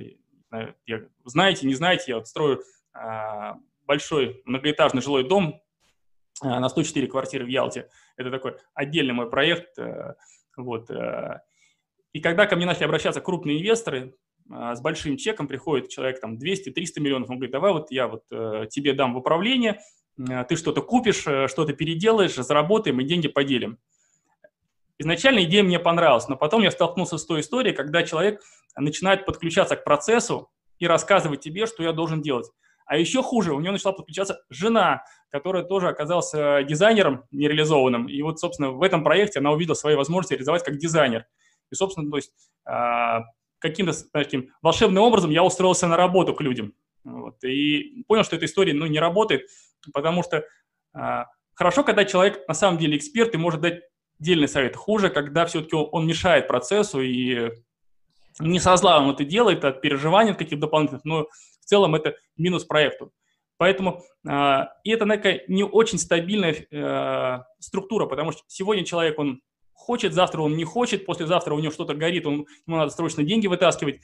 Я, знаете, не знаете, я вот строю а, большой многоэтажный жилой дом на 104 квартиры в Ялте. Это такой отдельный мой проект. Э, вот. Э. И когда ко мне начали обращаться крупные инвесторы, с большим чеком приходит человек там 200-300 миллионов, он говорит, давай вот я вот тебе дам в управление, ты что-то купишь, что-то переделаешь, заработаем и деньги поделим. Изначально идея мне понравилась, но потом я столкнулся с той историей, когда человек начинает подключаться к процессу и рассказывать тебе, что я должен делать. А еще хуже, у него начала подключаться жена, которая тоже оказалась э, дизайнером нереализованным. И вот, собственно, в этом проекте она увидела свои возможности реализовать как дизайнер. И, собственно, то есть а, каким-то таким волшебным образом я устроился на работу к людям. Вот, и понял, что эта история ну, не работает, потому что а, хорошо, когда человек на самом деле эксперт и может дать дельный совет. Хуже, когда все-таки он мешает процессу и не со зла он это делает, от переживаний каких-то дополнительных, но в целом это минус проекту. Поэтому э, и это такая не очень стабильная э, структура, потому что сегодня человек, он хочет, завтра он не хочет, послезавтра у него что-то горит, он, ему надо срочно деньги вытаскивать,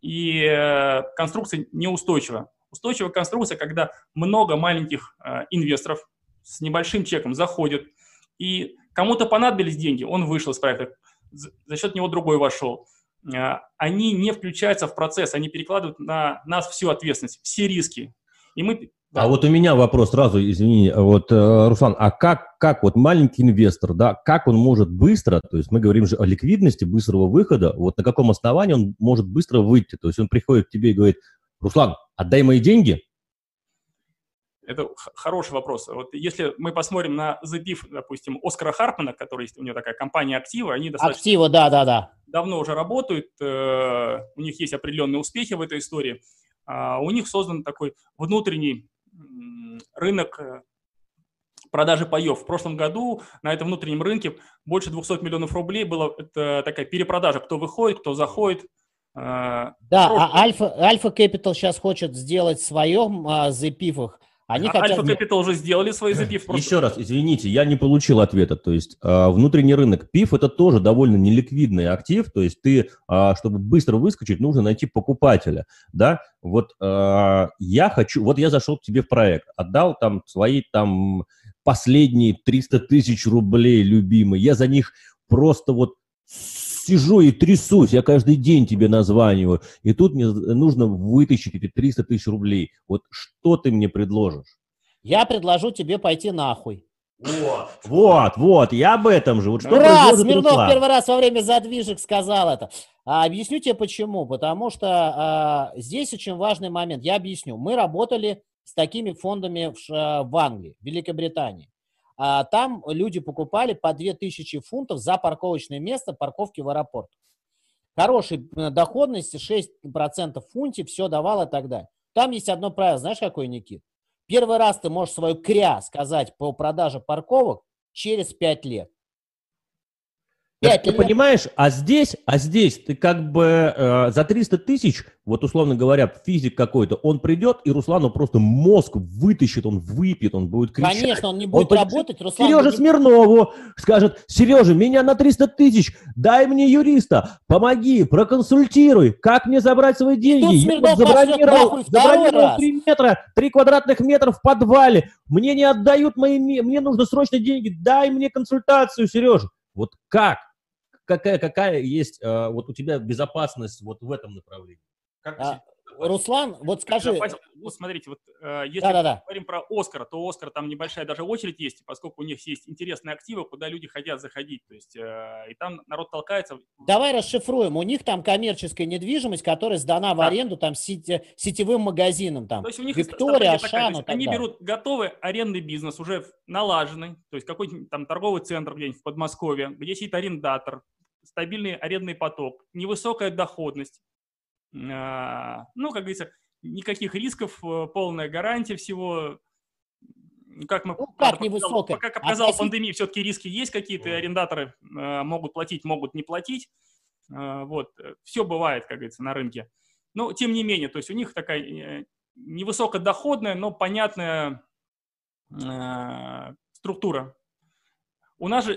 и э, конструкция неустойчива. Устойчивая конструкция, когда много маленьких э, инвесторов с небольшим чеком заходят, и Кому-то понадобились деньги, он вышел из проекта, за счет него другой вошел. А, они не включаются в процесс, они перекладывают на нас всю ответственность, все риски. И мы да. А вот у меня вопрос сразу, извини, вот, э, Руслан, а как, как вот маленький инвестор, да, как он может быстро, то есть мы говорим же о ликвидности, быстрого выхода, вот на каком основании он может быстро выйти? То есть он приходит к тебе и говорит, Руслан, отдай мои деньги, это хороший вопрос. Вот если мы посмотрим на The допустим, Оскара Харпмана, который есть у него такая компания Актива, они достаточно... Актива, да, да, да. Давно уже работают, э, у них есть определенные успехи в этой истории. А у них создан такой внутренний рынок э, продажи паев. В прошлом году на этом внутреннем рынке больше 200 миллионов рублей было это такая перепродажа, кто выходит, кто заходит. Э, да, а Альфа, Альфа Capital сейчас хочет сделать в своем а, запивах они а хотят... Альфа Capital уже сделали свой запив. Просто... Еще раз, извините, я не получил ответа. То есть э, внутренний рынок ПИФ – это тоже довольно неликвидный актив. То есть ты, э, чтобы быстро выскочить, нужно найти покупателя. Да? Вот э, я хочу, вот я зашел к тебе в проект, отдал там свои там последние 300 тысяч рублей, любимые. Я за них просто вот сижу и трясусь, я каждый день тебе названиваю, и тут мне нужно вытащить эти 300 тысяч рублей. Вот что ты мне предложишь? Я предложу тебе пойти нахуй. Вот, вот, вот, я об этом же. Вот что раз, Смирнов Руслан? первый раз во время задвижек сказал это. А, объясню тебе почему. Потому что а, здесь очень важный момент. Я объясню. Мы работали с такими фондами в, в Англии, в Великобритании. А там люди покупали по 2000 фунтов за парковочное место парковки в аэропорт. Хорошей э, доходности, 6% в фунте, все давало далее. Там есть одно правило, знаешь, какое, Никит? Первый раз ты можешь свою кря сказать по продаже парковок через 5 лет. Ты лет. понимаешь, а здесь, а здесь ты как бы э, за 300 тысяч, вот условно говоря, физик какой-то, он придет, и Руслану просто мозг вытащит, он выпьет, он будет кричать. Конечно, он не будет он работать. Руслан Сереже будет... Смирнову скажет, Сережа, меня на 300 тысяч, дай мне юриста, помоги, проконсультируй, как мне забрать свои деньги. Я вот забронировал, забронировал 3 метра, 3 квадратных метра в подвале, мне не отдают мои, мне нужно срочно деньги, дай мне консультацию, Сережа. Вот как? Какая, какая есть э, вот у тебя безопасность вот в этом направлении? Как а, Руслан, вот скажи... Вот смотрите, вот э, если да, да, да. говорим про Оскар, то Оскар там небольшая даже очередь есть, поскольку у них есть интересные активы, куда люди хотят заходить, то есть э, и там народ толкается. Давай расшифруем. У них там коммерческая недвижимость, которая сдана в аренду там сети, сетевым магазинам, там то есть у них Виктория, Ашану. Они берут готовый арендный бизнес, уже налаженный, то есть какой-нибудь там торговый центр где-нибудь в Подмосковье, где сидит арендатор, стабильный арендный поток, невысокая доходность, ну, как говорится, никаких рисков, э, полная гарантия всего. Как, мы, ну, как невысокая? Как показала а пандемия, все-таки риски есть какие-то, арендаторы э, могут платить, могут не платить. Э, вот, все бывает, как говорится, на рынке. Но, тем не менее, то есть у них такая невысокодоходная, но понятная структура. У нас же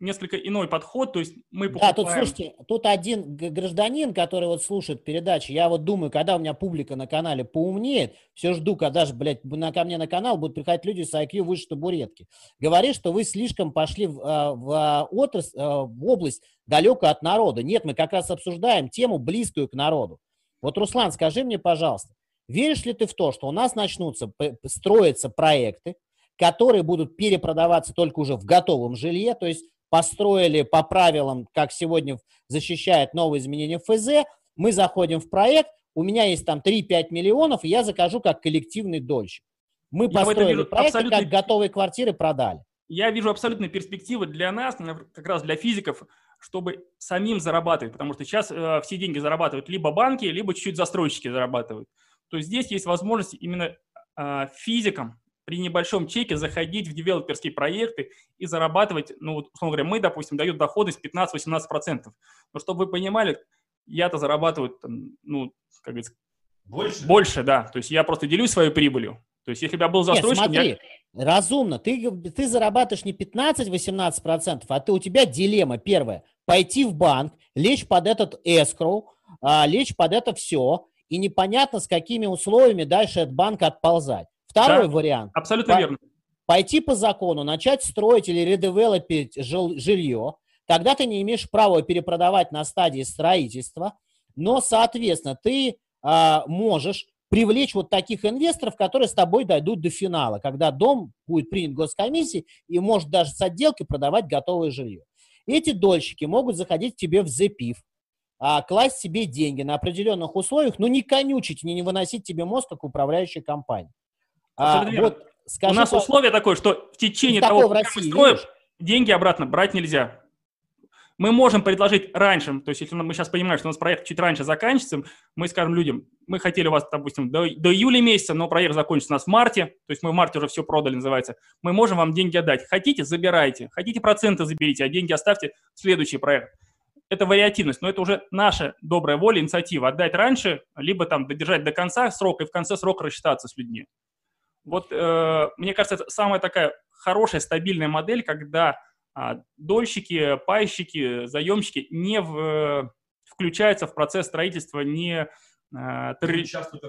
несколько иной подход, то есть мы покупаем... Да, тут, слушайте, тут один гражданин, который вот слушает передачи, я вот думаю, когда у меня публика на канале поумнеет, все жду, когда же, блядь, на, ко мне на канал будут приходить люди с IQ выше табуретки. Говорит, что вы слишком пошли в, а, в, а, отрасль, в область далекую от народа. Нет, мы как раз обсуждаем тему, близкую к народу. Вот, Руслан, скажи мне, пожалуйста, веришь ли ты в то, что у нас начнутся строиться проекты, которые будут перепродаваться только уже в готовом жилье, то есть построили по правилам, как сегодня защищает новые изменения ФЗ, мы заходим в проект, у меня есть там 3-5 миллионов, и я закажу как коллективный дольщик. Мы я построили проект, абсолютно... как готовые квартиры продали. Я вижу абсолютные перспективы для нас, как раз для физиков, чтобы самим зарабатывать, потому что сейчас э, все деньги зарабатывают либо банки, либо чуть-чуть застройщики зарабатывают. То есть здесь есть возможность именно э, физикам при небольшом чеке заходить в девелоперские проекты и зарабатывать, ну, условно говоря, мы, допустим, дают доходность 15-18%. Но чтобы вы понимали, я-то зарабатываю, там, ну, как говорится, больше? Больше, да. То есть я просто делюсь своей прибылью. То есть если бы я был застройщиком... Нет, смотри, я... разумно. Ты, ты зарабатываешь не 15-18%, а ты, у тебя дилемма первая. Пойти в банк, лечь под этот escrow, а, лечь под это все, и непонятно, с какими условиями дальше от банка отползать. Второй да, вариант. Абсолютно по, верно. Пойти по закону, начать строить или редевелопить жил, жилье. Тогда ты не имеешь права перепродавать на стадии строительства, но, соответственно, ты а, можешь привлечь вот таких инвесторов, которые с тобой дойдут до финала, когда дом будет принят госкомиссией и может даже с отделкой продавать готовое жилье. Эти дольщики могут заходить к тебе в ЗПИФ, а, класть себе деньги на определенных условиях, но не конючить, не, не выносить тебе мозг, как управляющая компания. А, вот, скажи, У нас по... условие такое, что в течение того, как мы строим, деньги обратно брать нельзя. Мы можем предложить раньше, то есть если мы сейчас понимаем, что у нас проект чуть раньше заканчивается, мы скажем людям, мы хотели у вас, допустим, до, до июля месяца, но проект закончится у нас в марте, то есть мы в марте уже все продали, называется, мы можем вам деньги отдать. Хотите, забирайте, хотите проценты заберите, а деньги оставьте в следующий проект. Это вариативность, но это уже наша добрая воля, инициатива. Отдать раньше, либо там додержать до конца срока и в конце срока рассчитаться с людьми. Вот э, мне кажется, это самая такая хорошая, стабильная модель, когда а, дольщики, пайщики, заемщики не в, включаются в процесс строительства, не, а, не участвуют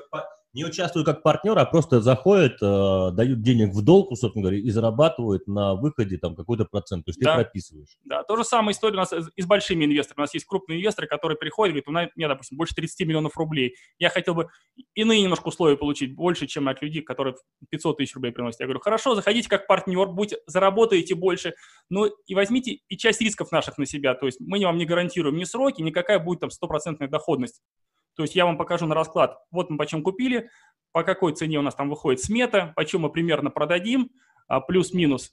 не участвуют как партнеры, а просто заходят, э, дают денег в долг, собственно говоря, и зарабатывают на выходе там какой-то процент. То есть да. ты прописываешь. Да, то же самое история у нас и с большими инвесторами. У нас есть крупные инвесторы, которые приходят и говорят, у меня, допустим, больше 30 миллионов рублей. Я хотел бы иные немножко условия получить, больше, чем от людей, которые 500 тысяч рублей приносят. Я говорю, хорошо, заходите как партнер, будьте, заработаете больше, но и возьмите и часть рисков наших на себя. То есть мы вам не гарантируем ни сроки, ни какая будет там стопроцентная доходность. То есть я вам покажу на расклад, вот мы почем купили, по какой цене у нас там выходит смета, почем мы примерно продадим, а, плюс-минус.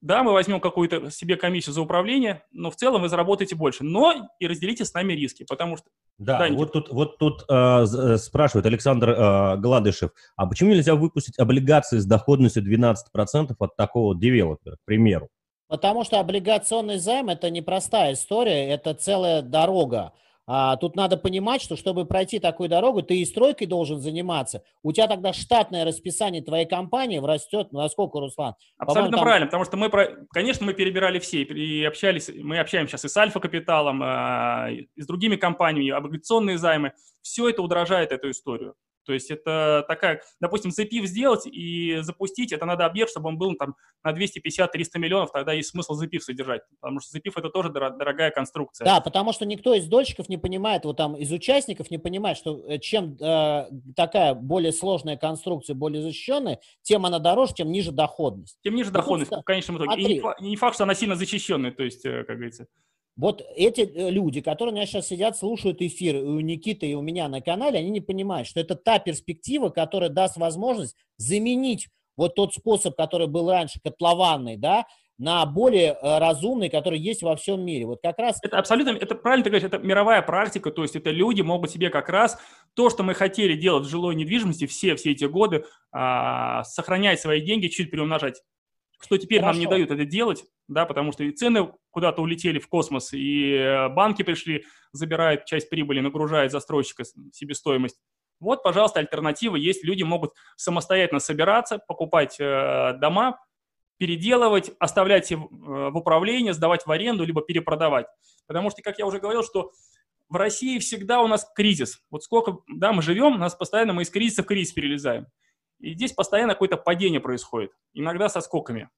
Да, мы возьмем какую-то себе комиссию за управление, но в целом вы заработаете больше. Но и разделите с нами риски, потому что... Да, да вот тут, вот тут э, спрашивает Александр э, Гладышев, а почему нельзя выпустить облигации с доходностью 12% от такого девелопера, к примеру? Потому что облигационный займ – это непростая история, это целая дорога. А, тут надо понимать, что чтобы пройти такую дорогу, ты и стройкой должен заниматься. У тебя тогда штатное расписание твоей компании растет, ну, насколько, Руслан? Абсолютно там... правильно, потому что мы, конечно, мы перебирали все и общались, мы общаемся сейчас и с Альфа-Капиталом, э, и с другими компаниями, облигационные займы. Все это удорожает эту историю. То есть это такая, допустим, запив сделать и запустить, это надо объект, чтобы он был там на 250-300 миллионов, тогда есть смысл запив содержать, потому что запив это тоже дорогая конструкция. Да, потому что никто из дольщиков не понимает, вот там из участников не понимает, что э, чем э, такая более сложная конструкция, более защищенная, тем она дороже, тем ниже доходность. Тем ниже доходность, в конечном итоге. И не, не факт, что она сильно защищенная, то есть, э, как говорится. Вот эти э, люди, которые у меня сейчас сидят, слушают эфир, и у Никиты, и у меня на канале, они не понимают, что это та перспектива, которая даст возможность заменить вот тот способ, который был раньше, котлованный, да, на более э, разумный, который есть во всем мире. Вот как раз... Это абсолютно, это правильно ты говоришь, это мировая практика, то есть это люди могут себе как раз то, что мы хотели делать в жилой недвижимости все, все эти годы, а, сохранять свои деньги, чуть приумножать что теперь Хорошо. нам не дают это делать, да, потому что и цены куда-то улетели в космос, и э, банки пришли, забирают часть прибыли, нагружают застройщика себестоимость. Вот, пожалуйста, альтернатива есть. Люди могут самостоятельно собираться, покупать э, дома, переделывать, оставлять в управление, сдавать в аренду, либо перепродавать. Потому что, как я уже говорил, что в России всегда у нас кризис. Вот сколько, да, мы живем, у нас постоянно мы из кризиса в кризис перелезаем. И здесь постоянно какое-то падение происходит, иногда со скоками.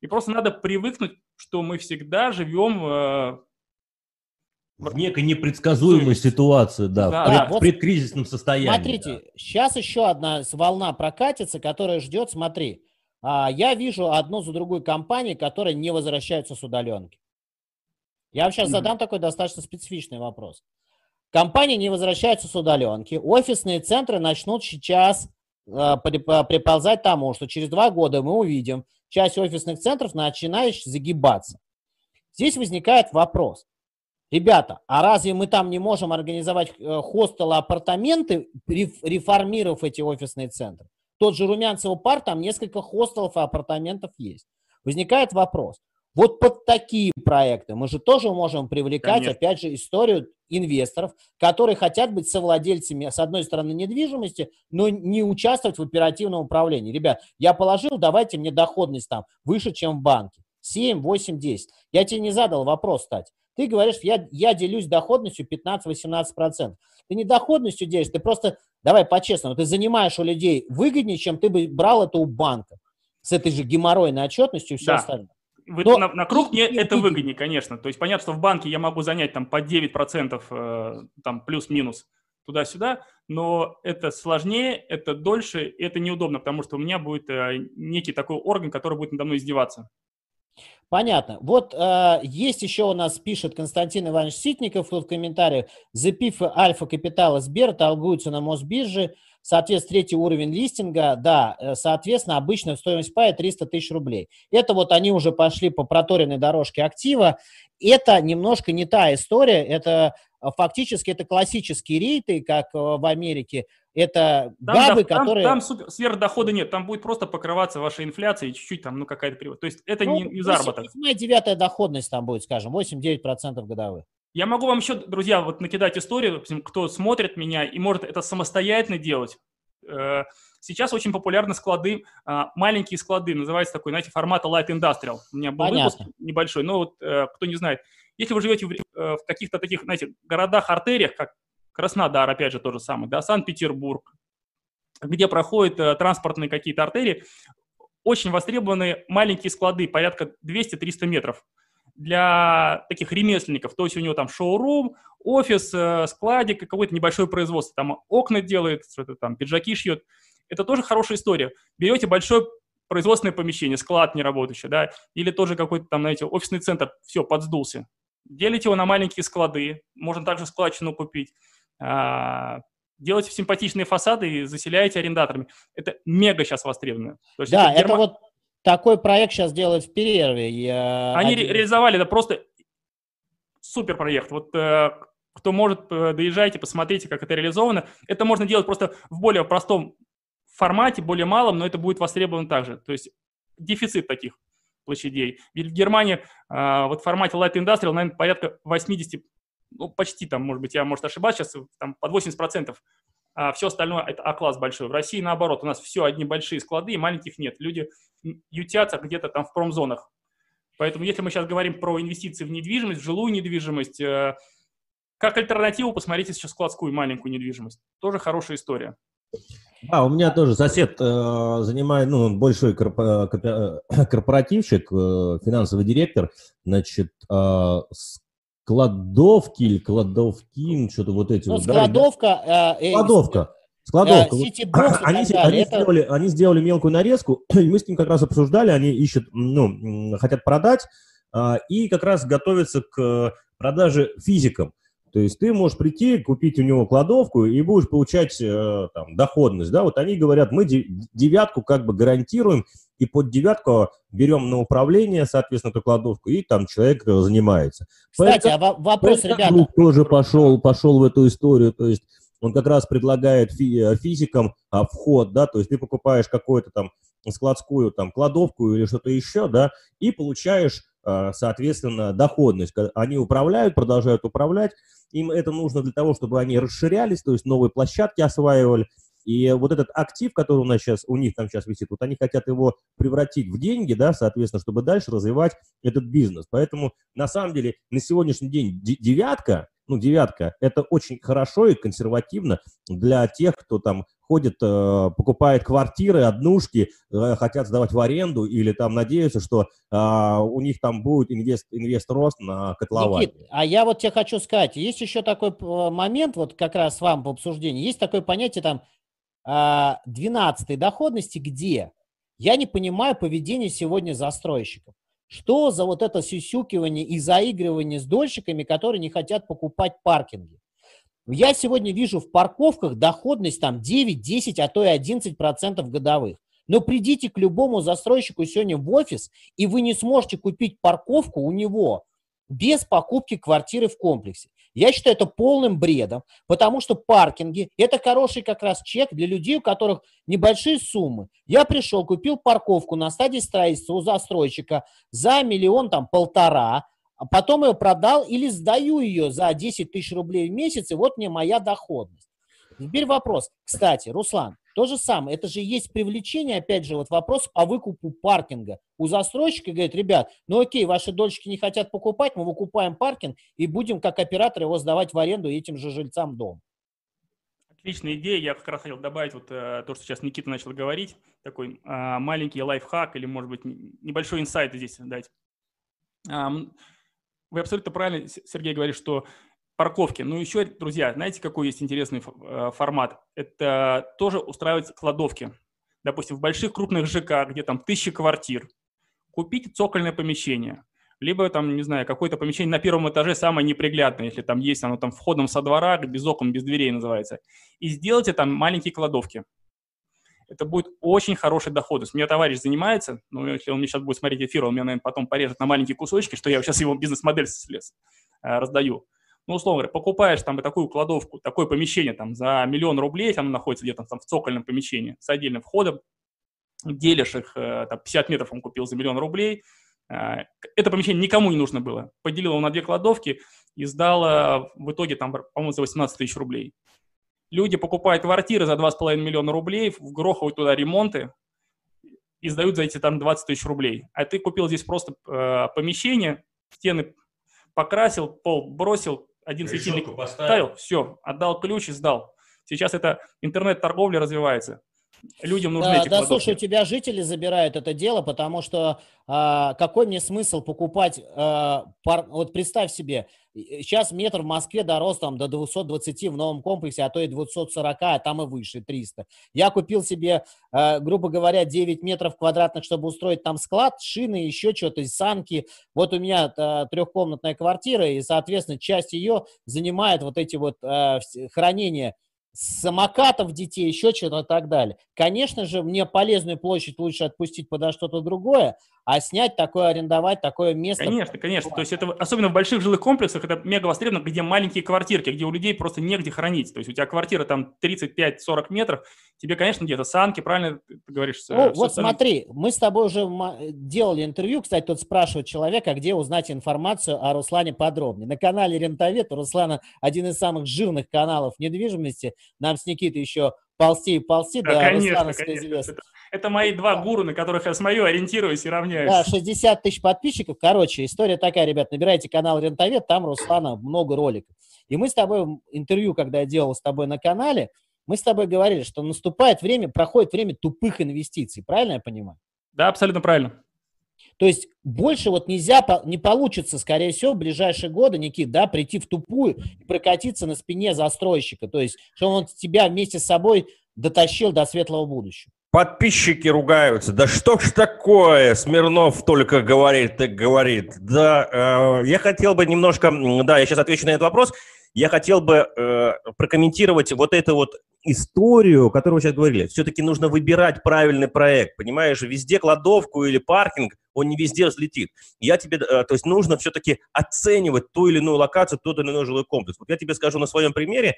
И просто надо привыкнуть, что мы всегда живем э, в некой непредсказуемой ситуации, да, да, в, пред, вот, предкризисном состоянии. Смотрите, да. сейчас еще одна волна прокатится, которая ждет, смотри, а, я вижу одну за другой компании, которые не возвращаются с удаленки. Я вам сейчас mm-hmm. задам такой достаточно специфичный вопрос. Компании не возвращаются с удаленки, офисные центры начнут сейчас приползать тому, что через два года мы увидим часть офисных центров начинающих загибаться. Здесь возникает вопрос. Ребята, а разве мы там не можем организовать э, хостелы, апартаменты, реформировав эти офисные центры? Тот же Румянцево парк, там несколько хостелов и апартаментов есть. Возникает вопрос. Вот под такие проекты мы же тоже можем привлекать, Конечно. опять же, историю инвесторов, которые хотят быть совладельцами, с одной стороны, недвижимости, но не участвовать в оперативном управлении. Ребят, я положил, давайте мне доходность там выше, чем в банке. 7, 8, 10. Я тебе не задал вопрос, кстати. Ты говоришь, я, я делюсь доходностью 15-18%. Ты не доходностью делишь, ты просто, давай по-честному, ты занимаешь у людей выгоднее, чем ты бы брал это у банка с этой же геморройной отчетностью и все да. остальное. Вы, Но... на, на круг мне это выгоднее, конечно. То есть понятно, что в банке я могу занять там по 9%, э, там плюс-минус туда-сюда, но это сложнее, это дольше, это неудобно, потому что у меня будет э, некий такой орган, который будет надо мной издеваться. Понятно. Вот э, есть еще у нас, пишет Константин Иванович Ситников в комментариях, запив Альфа Капитала Сбер торгуются на Мосбирже, соответственно, третий уровень листинга, да, э, соответственно, обычная стоимость пая 300 тысяч рублей. Это вот они уже пошли по проторенной дорожке актива. Это немножко не та история, это э, фактически это классические рейты, как э, в Америке, это там, бабы, там, которые... Там, сверхдохода нет, там будет просто покрываться ваша инфляция и чуть-чуть там, ну, какая-то. То есть это ну, не, не заработок. 8-9 доходность там будет, скажем, 8-9% годовых. Я могу вам еще, друзья, вот накидать историю, кто смотрит меня и может это самостоятельно делать. Э, сейчас очень популярны склады, а, маленькие склады, называется такой, знаете, формата Light Industrial. У меня был Понятно. выпуск небольшой, но вот э, кто не знает. Если вы живете в э, каких-то таких, знаете, городах-артериях, как Краснодар, опять же, то же самое, да, Санкт-Петербург, где проходят транспортные какие-то артерии, очень востребованы маленькие склады, порядка 200-300 метров для таких ремесленников. То есть у него там шоурум, офис, э, складик, какое-то небольшое производство. Там окна делает, что-то там, пиджаки шьет. Это тоже хорошая история. Берете большое производственное помещение, склад неработающий, да, или тоже какой-то там, знаете, офисный центр, все, подсдулся. Делите его на маленькие склады, можно также складчину купить, а, делайте симпатичные фасады и заселяете арендаторами. Это мега сейчас востребовано. Да, это, это вот такой проект сейчас делают в перерыве. Я Они один... реализовали, это просто супер проект. Вот э, кто может, э, доезжайте, посмотрите, как это реализовано. Это можно делать просто в более простом формате, более малом, но это будет востребовано также. То есть дефицит таких площадей. Ведь в Германии э, вот в формате Light Industrial, наверное, порядка 80, ну, почти там, может быть, я, может, ошибаюсь сейчас, там под 80% а все остальное это А-класс большой. В России наоборот, у нас все одни большие склады, и маленьких нет. Люди ютятся где-то там в промзонах. Поэтому если мы сейчас говорим про инвестиции в недвижимость, в жилую недвижимость, э, как альтернативу посмотрите сейчас складскую маленькую недвижимость. Тоже хорошая история. Да, у меня тоже сосед э, занимает, ну, большой <coughs> корпоративщик, э, финансовый директор, значит, э, кладовки или кладовки, что-то вот эти ну, вот. Складовка. Да? Э, складовка. Складовка. Э, они, они, это... сделали, они сделали мелкую нарезку, <clears throat> и мы с ним как раз обсуждали, они ищут, ну, хотят продать, э, и как раз готовятся к продаже физикам. То есть ты можешь прийти, купить у него кладовку и будешь получать э, там, доходность. Да? Вот они говорят, мы девятку как бы гарантируем, и под девятку берем на управление, соответственно, эту кладовку, и там человек занимается. Кстати, Поэтому, а вопрос, ребята... тоже пошел, пошел в эту историю, то есть он как раз предлагает фи физикам а, вход, да, то есть ты покупаешь какую-то там складскую там кладовку или что-то еще, да, и получаешь, соответственно, доходность. Они управляют, продолжают управлять, им это нужно для того, чтобы они расширялись, то есть новые площадки осваивали, И вот этот актив, который у нас сейчас, у них там сейчас висит, вот они хотят его превратить в деньги, да, соответственно, чтобы дальше развивать этот бизнес. Поэтому, на самом деле, на сегодняшний день девятка, ну, девятка, это очень хорошо и консервативно для тех, кто там ходит, э, покупает квартиры, однушки, э, хотят сдавать в аренду или там надеются, что э, у них там будет инвест, инвест-рост на котловане. Никит, а я вот тебе хочу сказать, есть еще такой э, момент, вот как раз вам по обсуждению, есть такое понятие там э, 12 доходности, где я не понимаю поведение сегодня застройщиков. Что за вот это сюсюкивание и заигрывание с дольщиками, которые не хотят покупать паркинги? Я сегодня вижу в парковках доходность там 9, 10, а то и 11 процентов годовых. Но придите к любому застройщику сегодня в офис, и вы не сможете купить парковку у него без покупки квартиры в комплексе. Я считаю это полным бредом, потому что паркинги – это хороший как раз чек для людей, у которых небольшие суммы. Я пришел, купил парковку на стадии строительства у застройщика за миллион, там, полтора, а потом ее продал или сдаю ее за 10 тысяч рублей в месяц, и вот мне моя доходность. Теперь вопрос. Кстати, Руслан, то же самое, это же есть привлечение, опять же, вот вопрос по выкупу паркинга. У застройщика говорит, ребят, ну окей, ваши дольщики не хотят покупать, мы выкупаем паркинг и будем как оператор его сдавать в аренду этим же жильцам дома. Отличная идея. Я как раз хотел добавить вот э, то, что сейчас Никита начал говорить. Такой э, маленький лайфхак или, может быть, небольшой инсайт здесь дать. Э, вы абсолютно правильно, Сергей, говорит, что парковки. Ну, еще, друзья, знаете, какой есть интересный э, формат? Это тоже устраивать кладовки. Допустим, в больших крупных ЖК, где там тысячи квартир, купить цокольное помещение. Либо там, не знаю, какое-то помещение на первом этаже самое неприглядное, если там есть оно там входом со двора, без окон, без дверей называется. И сделайте там маленькие кладовки. Это будет очень хороший доход. У меня товарищ занимается, ну, если он мне сейчас будет смотреть эфир, он меня, наверное, потом порежет на маленькие кусочки, что я сейчас его бизнес-модель э, раздаю ну, условно говоря, покупаешь там такую кладовку, такое помещение там за миллион рублей, оно находится где-то там в цокольном помещении с отдельным входом, делишь их, э, там, 50 метров он купил за миллион рублей, э, это помещение никому не нужно было. Поделил его на две кладовки и сдал в итоге там, по-моему, за 18 тысяч рублей. Люди покупают квартиры за 2,5 миллиона рублей, вгрохивают туда ремонты и сдают за эти там 20 тысяч рублей. А ты купил здесь просто э, помещение, стены покрасил, пол бросил, один светильник поставил, все, отдал ключ и сдал. Сейчас это интернет-торговля развивается. Людям нужны да, эти Да, продукты. слушай, у тебя жители забирают это дело, потому что а, какой мне смысл покупать, а, пар, вот представь себе, сейчас метр в Москве дорос там до 220 в новом комплексе, а то и 240, а там и выше, 300. Я купил себе, а, грубо говоря, 9 метров квадратных, чтобы устроить там склад, шины, еще что-то, санки. Вот у меня а, трехкомнатная квартира, и, соответственно, часть ее занимает вот эти вот а, хранения самокатов детей, еще что-то и так далее. Конечно же, мне полезную площадь лучше отпустить подо что-то другое, а снять такое, арендовать такое место. Конечно, конечно. То есть это, особенно в больших жилых комплексах, это мега востребовано, где маленькие квартирки, где у людей просто негде хранить. То есть у тебя квартира там 35-40 метров, тебе, конечно, где-то санки, правильно ты говоришь? Ну, вот смотри, мы с тобой уже делали интервью, кстати, тут спрашивает человека, где узнать информацию о Руслане подробнее. На канале Рентовет у Руслана один из самых жирных каналов недвижимости. Нам с Никитой еще ползти и ползти да, до конечно, конечно. Это, это мои два гуру, на которых я смотрю, ориентируюсь и равняюсь. Да, 60 тысяч подписчиков. Короче, история такая, ребят, набирайте канал Рентовед, там Руслана много роликов. И мы с тобой интервью, когда я делал с тобой на канале, мы с тобой говорили, что наступает время, проходит время тупых инвестиций. Правильно я понимаю? Да, абсолютно правильно. То есть больше вот нельзя, не получится, скорее всего, в ближайшие годы, Никит, да, прийти в тупую и прокатиться на спине застройщика. То есть, что он тебя вместе с собой дотащил до светлого будущего. Подписчики ругаются. Да что ж такое? Смирнов только говорит, так говорит. Да, э, я хотел бы немножко, да, я сейчас отвечу на этот вопрос. Я хотел бы э, прокомментировать вот эту вот историю, которую вы сейчас говорили. Все-таки нужно выбирать правильный проект, понимаешь? Везде кладовку или паркинг, он не везде взлетит. Я тебе, э, то есть нужно все-таки оценивать ту или иную локацию, тот или иной жилой комплекс. Вот я тебе скажу на своем примере,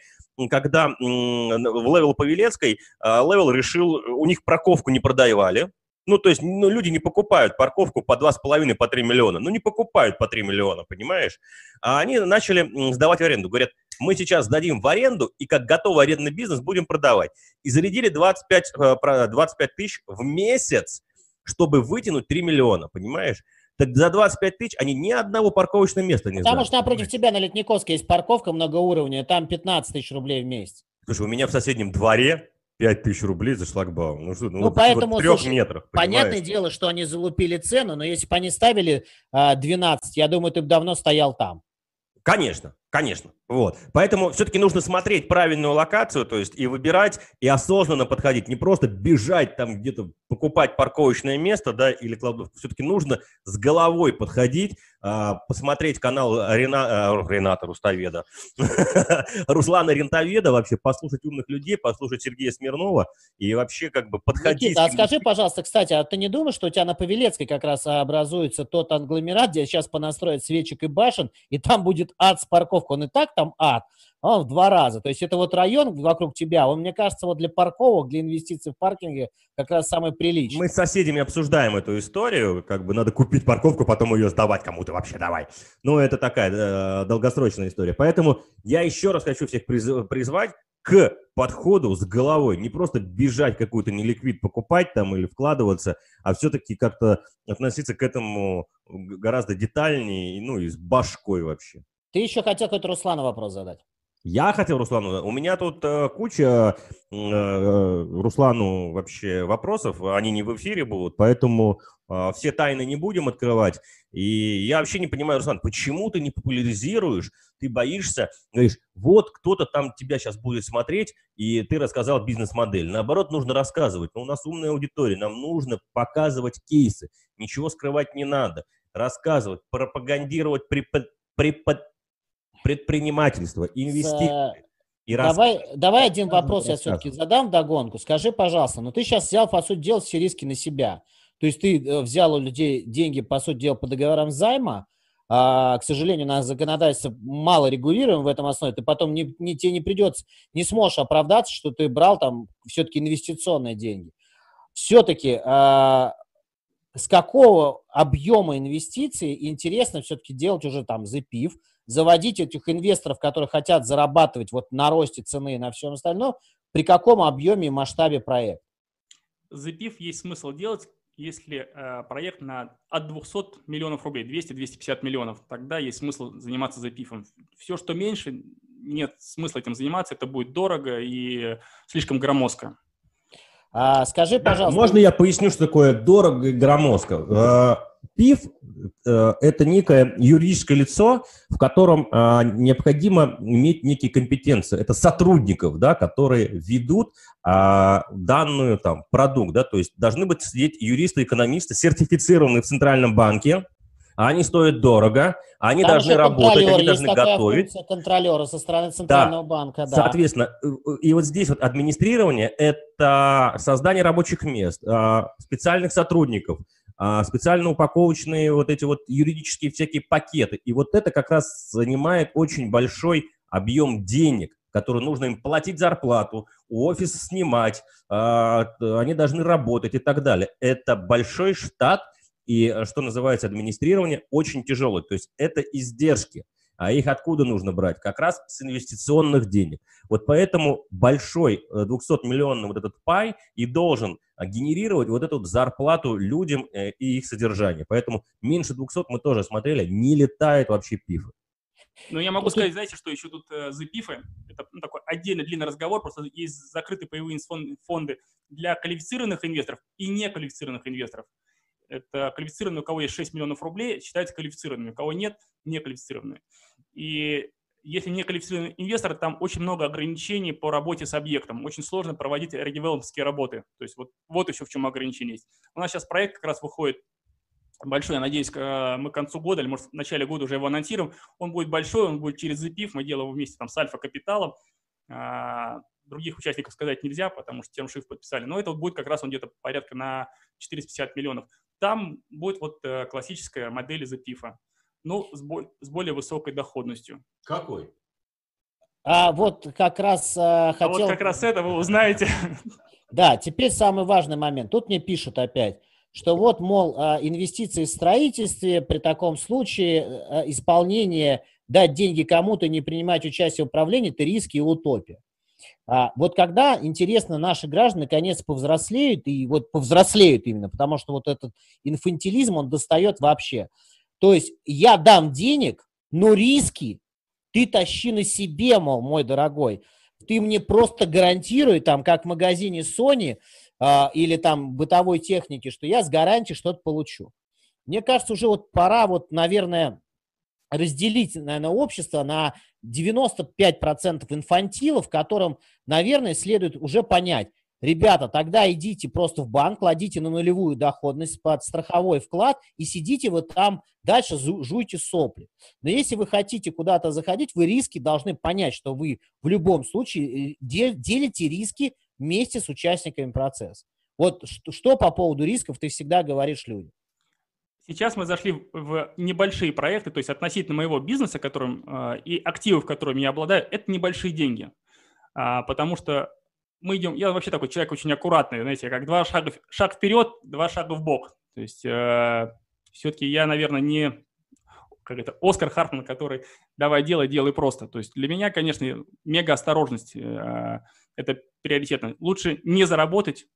когда в Левел Павелецкой Левел решил, у них парковку не продавали, Ну, то есть, ну, люди не покупают парковку по 2,5, по 3 миллиона. Ну, не покупают по 3 миллиона, понимаешь? А они начали сдавать в аренду. Говорят, мы сейчас сдадим в аренду и как готовый арендный бизнес будем продавать. И зарядили 25, 25 э, тысяч в месяц, чтобы вытянуть 3 миллиона, понимаешь? Так за 25 тысяч они ни одного парковочного места не Потому что напротив тебя на Летниковской есть парковка многоуровневая, там 15 тысяч рублей в месяц. Слушай, у меня в соседнем дворе 5 тысяч рублей за шлагбаум. Ну, что, ну, ну поэтому, трех слушай, метрах. Понимаешь? Понятное дело, что они залупили цену, но если бы они ставили а, 12, я думаю, ты бы давно стоял там. Конечно, конечно. Вот. Поэтому все-таки нужно смотреть правильную локацию, то есть и выбирать, и осознанно подходить. Не просто бежать там где-то покупать парковочное место, да, или кладовку. Все-таки нужно с головой подходить, а, посмотреть канал Рена, а, Рената Руставеда, <laughs> Руслана Рентоведа, вообще послушать умных людей, послушать Сергея Смирнова и вообще как бы подходить. Никита, а скажи, пожалуйста, кстати, а ты не думаешь, что у тебя на Павелецкой как раз образуется тот англомерат, где сейчас понастроят свечек и башен, и там будет ад с парковкой? Он и так там ад, а он в два раза. То есть это вот район вокруг тебя, он, мне кажется, вот для парковок, для инвестиций в паркинге как раз самый приличный. Мы с соседями обсуждаем эту историю, как бы надо купить парковку, потом ее сдавать кому-то вообще давай. Ну, это такая э, долгосрочная история. Поэтому я еще раз хочу всех приз- призвать к подходу с головой, не просто бежать какую-то неликвид покупать там или вкладываться, а все-таки как-то относиться к этому гораздо детальнее, ну и с башкой вообще. Ты еще хотел какой-то Руслану вопрос задать. Я хотел Руслану, у меня тут э, куча э, Руслану вообще вопросов, они не в эфире будут, поэтому э, все тайны не будем открывать. И я вообще не понимаю, Руслан, почему ты не популяризируешь, ты боишься, говоришь, вот кто-то там тебя сейчас будет смотреть, и ты рассказал бизнес-модель. Наоборот, нужно рассказывать. Но у нас умная аудитория, нам нужно показывать кейсы, ничего скрывать не надо, рассказывать, пропагандировать, препод, препод, предпринимательство, инвестиции. И давай, раз... давай один вопрос я все-таки задам догонку. Скажи, пожалуйста, ну ты сейчас взял, по сути дела, все риски на себя. То есть ты э, взял у людей деньги, по сути дела, по договорам займа, а, к сожалению, на законодательство мало регулируем в этом основе, ты потом не, не, тебе не придется, не сможешь оправдаться, что ты брал там все-таки инвестиционные деньги. Все-таки а, с какого объема инвестиций интересно все-таки делать уже там запив, заводить этих инвесторов, которые хотят зарабатывать вот на росте цены и на всем остальном, при каком объеме и масштабе проект? Запив есть смысл делать, если э, проект на от 200 миллионов рублей, 200-250 миллионов, тогда есть смысл заниматься запифом. Все, что меньше, нет смысла этим заниматься, это будет дорого и слишком громоздко. А, скажи, пожалуйста. Можно я поясню, что такое дорого и громоздко? ПИФ э, – это некое юридическое лицо, в котором а, необходимо иметь некие компетенции. Это сотрудников, да, которые ведут а, данную там, продукт. Да, то есть должны быть сидеть юристы, экономисты, сертифицированные в Центральном банке, они стоят дорого, они Там должны работать, они должны готовить. контролера со стороны Центрального да. банка, да. Соответственно, э, и вот здесь вот администрирование – это создание рабочих мест, а, специальных сотрудников, специально упаковочные вот эти вот юридические всякие пакеты. И вот это как раз занимает очень большой объем денег, который нужно им платить зарплату, офис снимать, а, они должны работать и так далее. Это большой штат, и, что называется, администрирование очень тяжелое. То есть это издержки. А их откуда нужно брать? Как раз с инвестиционных денег. Вот поэтому большой 200-миллионный э, вот этот пай и должен а, генерировать вот эту зарплату людям э, и их содержание. Поэтому меньше 200 мы тоже смотрели, не летает вообще пифы. Ну, я могу сказать, знаете, что еще тут э, за пифы, это ну, такой отдельный длинный разговор, просто есть закрытые паевые фонды для квалифицированных инвесторов и неквалифицированных инвесторов. Это квалифицированные, у кого есть 6 миллионов рублей, считаются квалифицированными, у кого нет, неквалифицированные. И если не квалифицированный инвестор, там очень много ограничений по работе с объектом. Очень сложно проводить редевелопские работы. То есть вот, вот еще в чем ограничение есть. У нас сейчас проект как раз выходит большой, я надеюсь, мы к концу года или, может, в начале года уже его анонсируем. Он будет большой, он будет через ZPIF, мы делаем его вместе там с Альфа-Капиталом. А, других участников сказать нельзя, потому что тем шиф подписали. Но это вот будет как раз он где-то порядка на 450 миллионов. Там будет вот э, классическая модель из ZPIF ну, с, бо- с более высокой доходностью. Какой? А вот как раз э, хотел... А вот как раз это вы узнаете. <laughs> Да, теперь самый важный момент. Тут мне пишут опять. что вот, мол, а, инвестиции в строительстве при таком случае а, исполнение, дать деньги кому-то, не принимать участие в управлении, это риски и утопия. А вот когда, интересно, наши граждане наконец повзрослеют, и вот повзрослеют именно, потому что вот этот инфантилизм, он достает вообще. То есть я дам денег, но риски ты тащи на себе, мол, мой дорогой. Ты мне просто гарантируй, там, как в магазине Sony, э, или там бытовой техники, что я с гарантией что-то получу. Мне кажется, уже вот пора вот, наверное, разделить, наверное, общество на 95% инфантилов, которым, наверное, следует уже понять, ребята, тогда идите просто в банк, кладите на нулевую доходность под страховой вклад и сидите вот там дальше, жуйте сопли. Но если вы хотите куда-то заходить, вы риски должны понять, что вы в любом случае э, делите риски вместе с участниками процесса. Вот что, по поводу рисков ты всегда говоришь людям? Сейчас мы зашли в небольшие проекты, то есть относительно моего бизнеса, которым э, и активов, которыми я обладаю, это небольшие деньги. А, потому что мы идем, я вообще такой человек очень аккуратный, знаете, как два шага, шаг вперед, два шага в бок. То есть э, все-таки я, наверное, не как это, Оскар Хартман, который давай делай, делай просто. То есть для меня, конечно, мега осторожность э, это приоритетно. Лучше не заработать,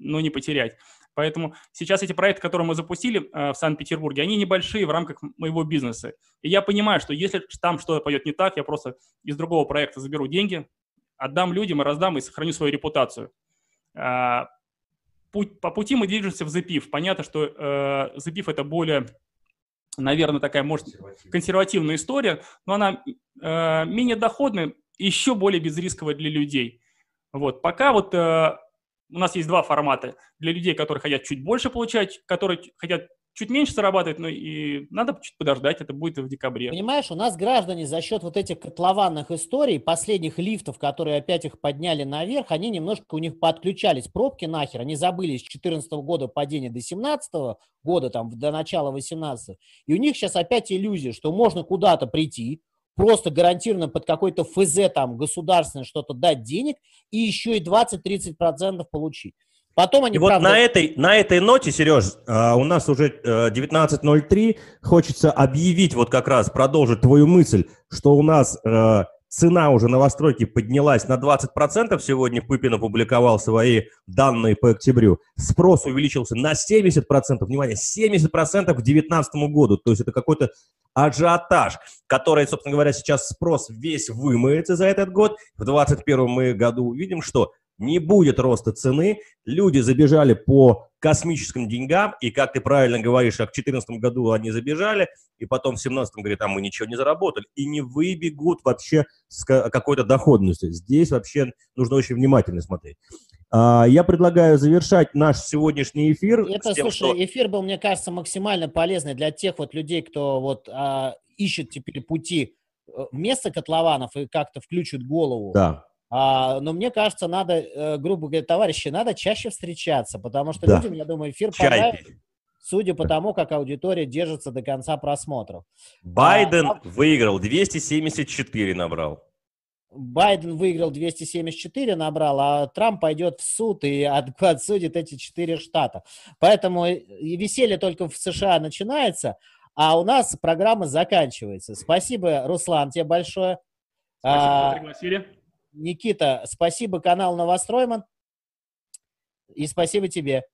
но не потерять. Поэтому сейчас эти проекты, которые мы запустили э, в Санкт-Петербурге, они небольшие в рамках моего бизнеса. И я понимаю, что если там что-то пойдет не так, я просто из другого проекта заберу деньги, отдам людям и раздам и сохраню свою репутацию. Путь, по пути мы движемся в ZPIF. Понятно, что э, ZPIF это более, наверное, такая, может, консервативная история, но она э, менее доходная и еще более безрисковая для людей. Вот, пока вот э, у нас есть два формата. Для людей, которые хотят чуть больше получать, которые хотят чуть меньше зарабатывать, но и надо чуть подождать, это будет в декабре. Понимаешь, у нас граждане за счет вот этих котлованных историй, последних лифтов, которые опять их подняли наверх, они немножко у них подключались пробки нахер, они забыли с 2014 года падения до 2017 года, там, до начала 18 и у них сейчас опять иллюзия, что можно куда-то прийти, просто гарантированно под какой-то ФЗ там государственное что-то дать денег и еще и 20-30% получить. Потом они, и правда... вот на этой, на этой ноте, Сереж, а, у нас уже 19.03, хочется объявить, вот как раз продолжить твою мысль, что у нас э, цена уже новостройки поднялась на 20%, сегодня Пыпин опубликовал свои данные по октябрю, спрос увеличился на 70%, внимание, 70% к 2019 году, то есть это какой-то ажиотаж, который, собственно говоря, сейчас спрос весь вымоется за этот год, в 2021 году увидим, что не будет роста цены, люди забежали по космическим деньгам, и, как ты правильно говоришь, как в 2014 году они забежали, и потом в 2017 говорит, а мы ничего не заработали, и не выбегут вообще с какой-то доходностью. Здесь вообще нужно очень внимательно смотреть. А, я предлагаю завершать наш сегодняшний эфир. Это, тем, слушай, что... эфир был, мне кажется, максимально полезный для тех вот людей, кто вот а, ищет теперь пути э, вместо котлованов и как-то включит голову. Да а, но мне кажется, надо, э, грубо говоря, товарищи, надо чаще встречаться, потому что да. людям, я думаю, эфир понравится, судя по тому, как аудитория держится до конца просмотров. Байден а, выиграл, 274 набрал. Байден выиграл 274, набрал, а Трамп пойдет в суд и <laughs> отсудит эти четыре штата. Поэтому веселье только в США начинается, а у нас программа заканчивается. Спасибо, Руслан, тебе большое. Спасибо, что пригласили. Никита, спасибо канал Новостройман. И спасибо тебе.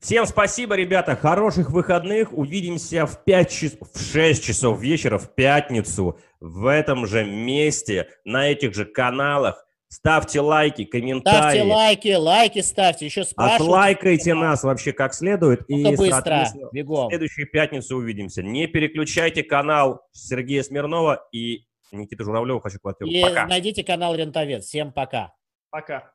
Всем спасибо, ребята. Хороших выходных. Увидимся в 5 часов, в 6 часов вечера в пятницу в этом же месте, на этих же каналах. Ставьте лайки, комментарии. Ставьте лайки, лайки ставьте. Еще спрашивайте. Отлайкайте нас вообще как следует. Ну и быстро, бегом. в следующую пятницу увидимся. Не переключайте канал Сергея Смирнова и Никита Журавлев, хочу И Пока. найдите канал Рентовец. Всем пока. Пока.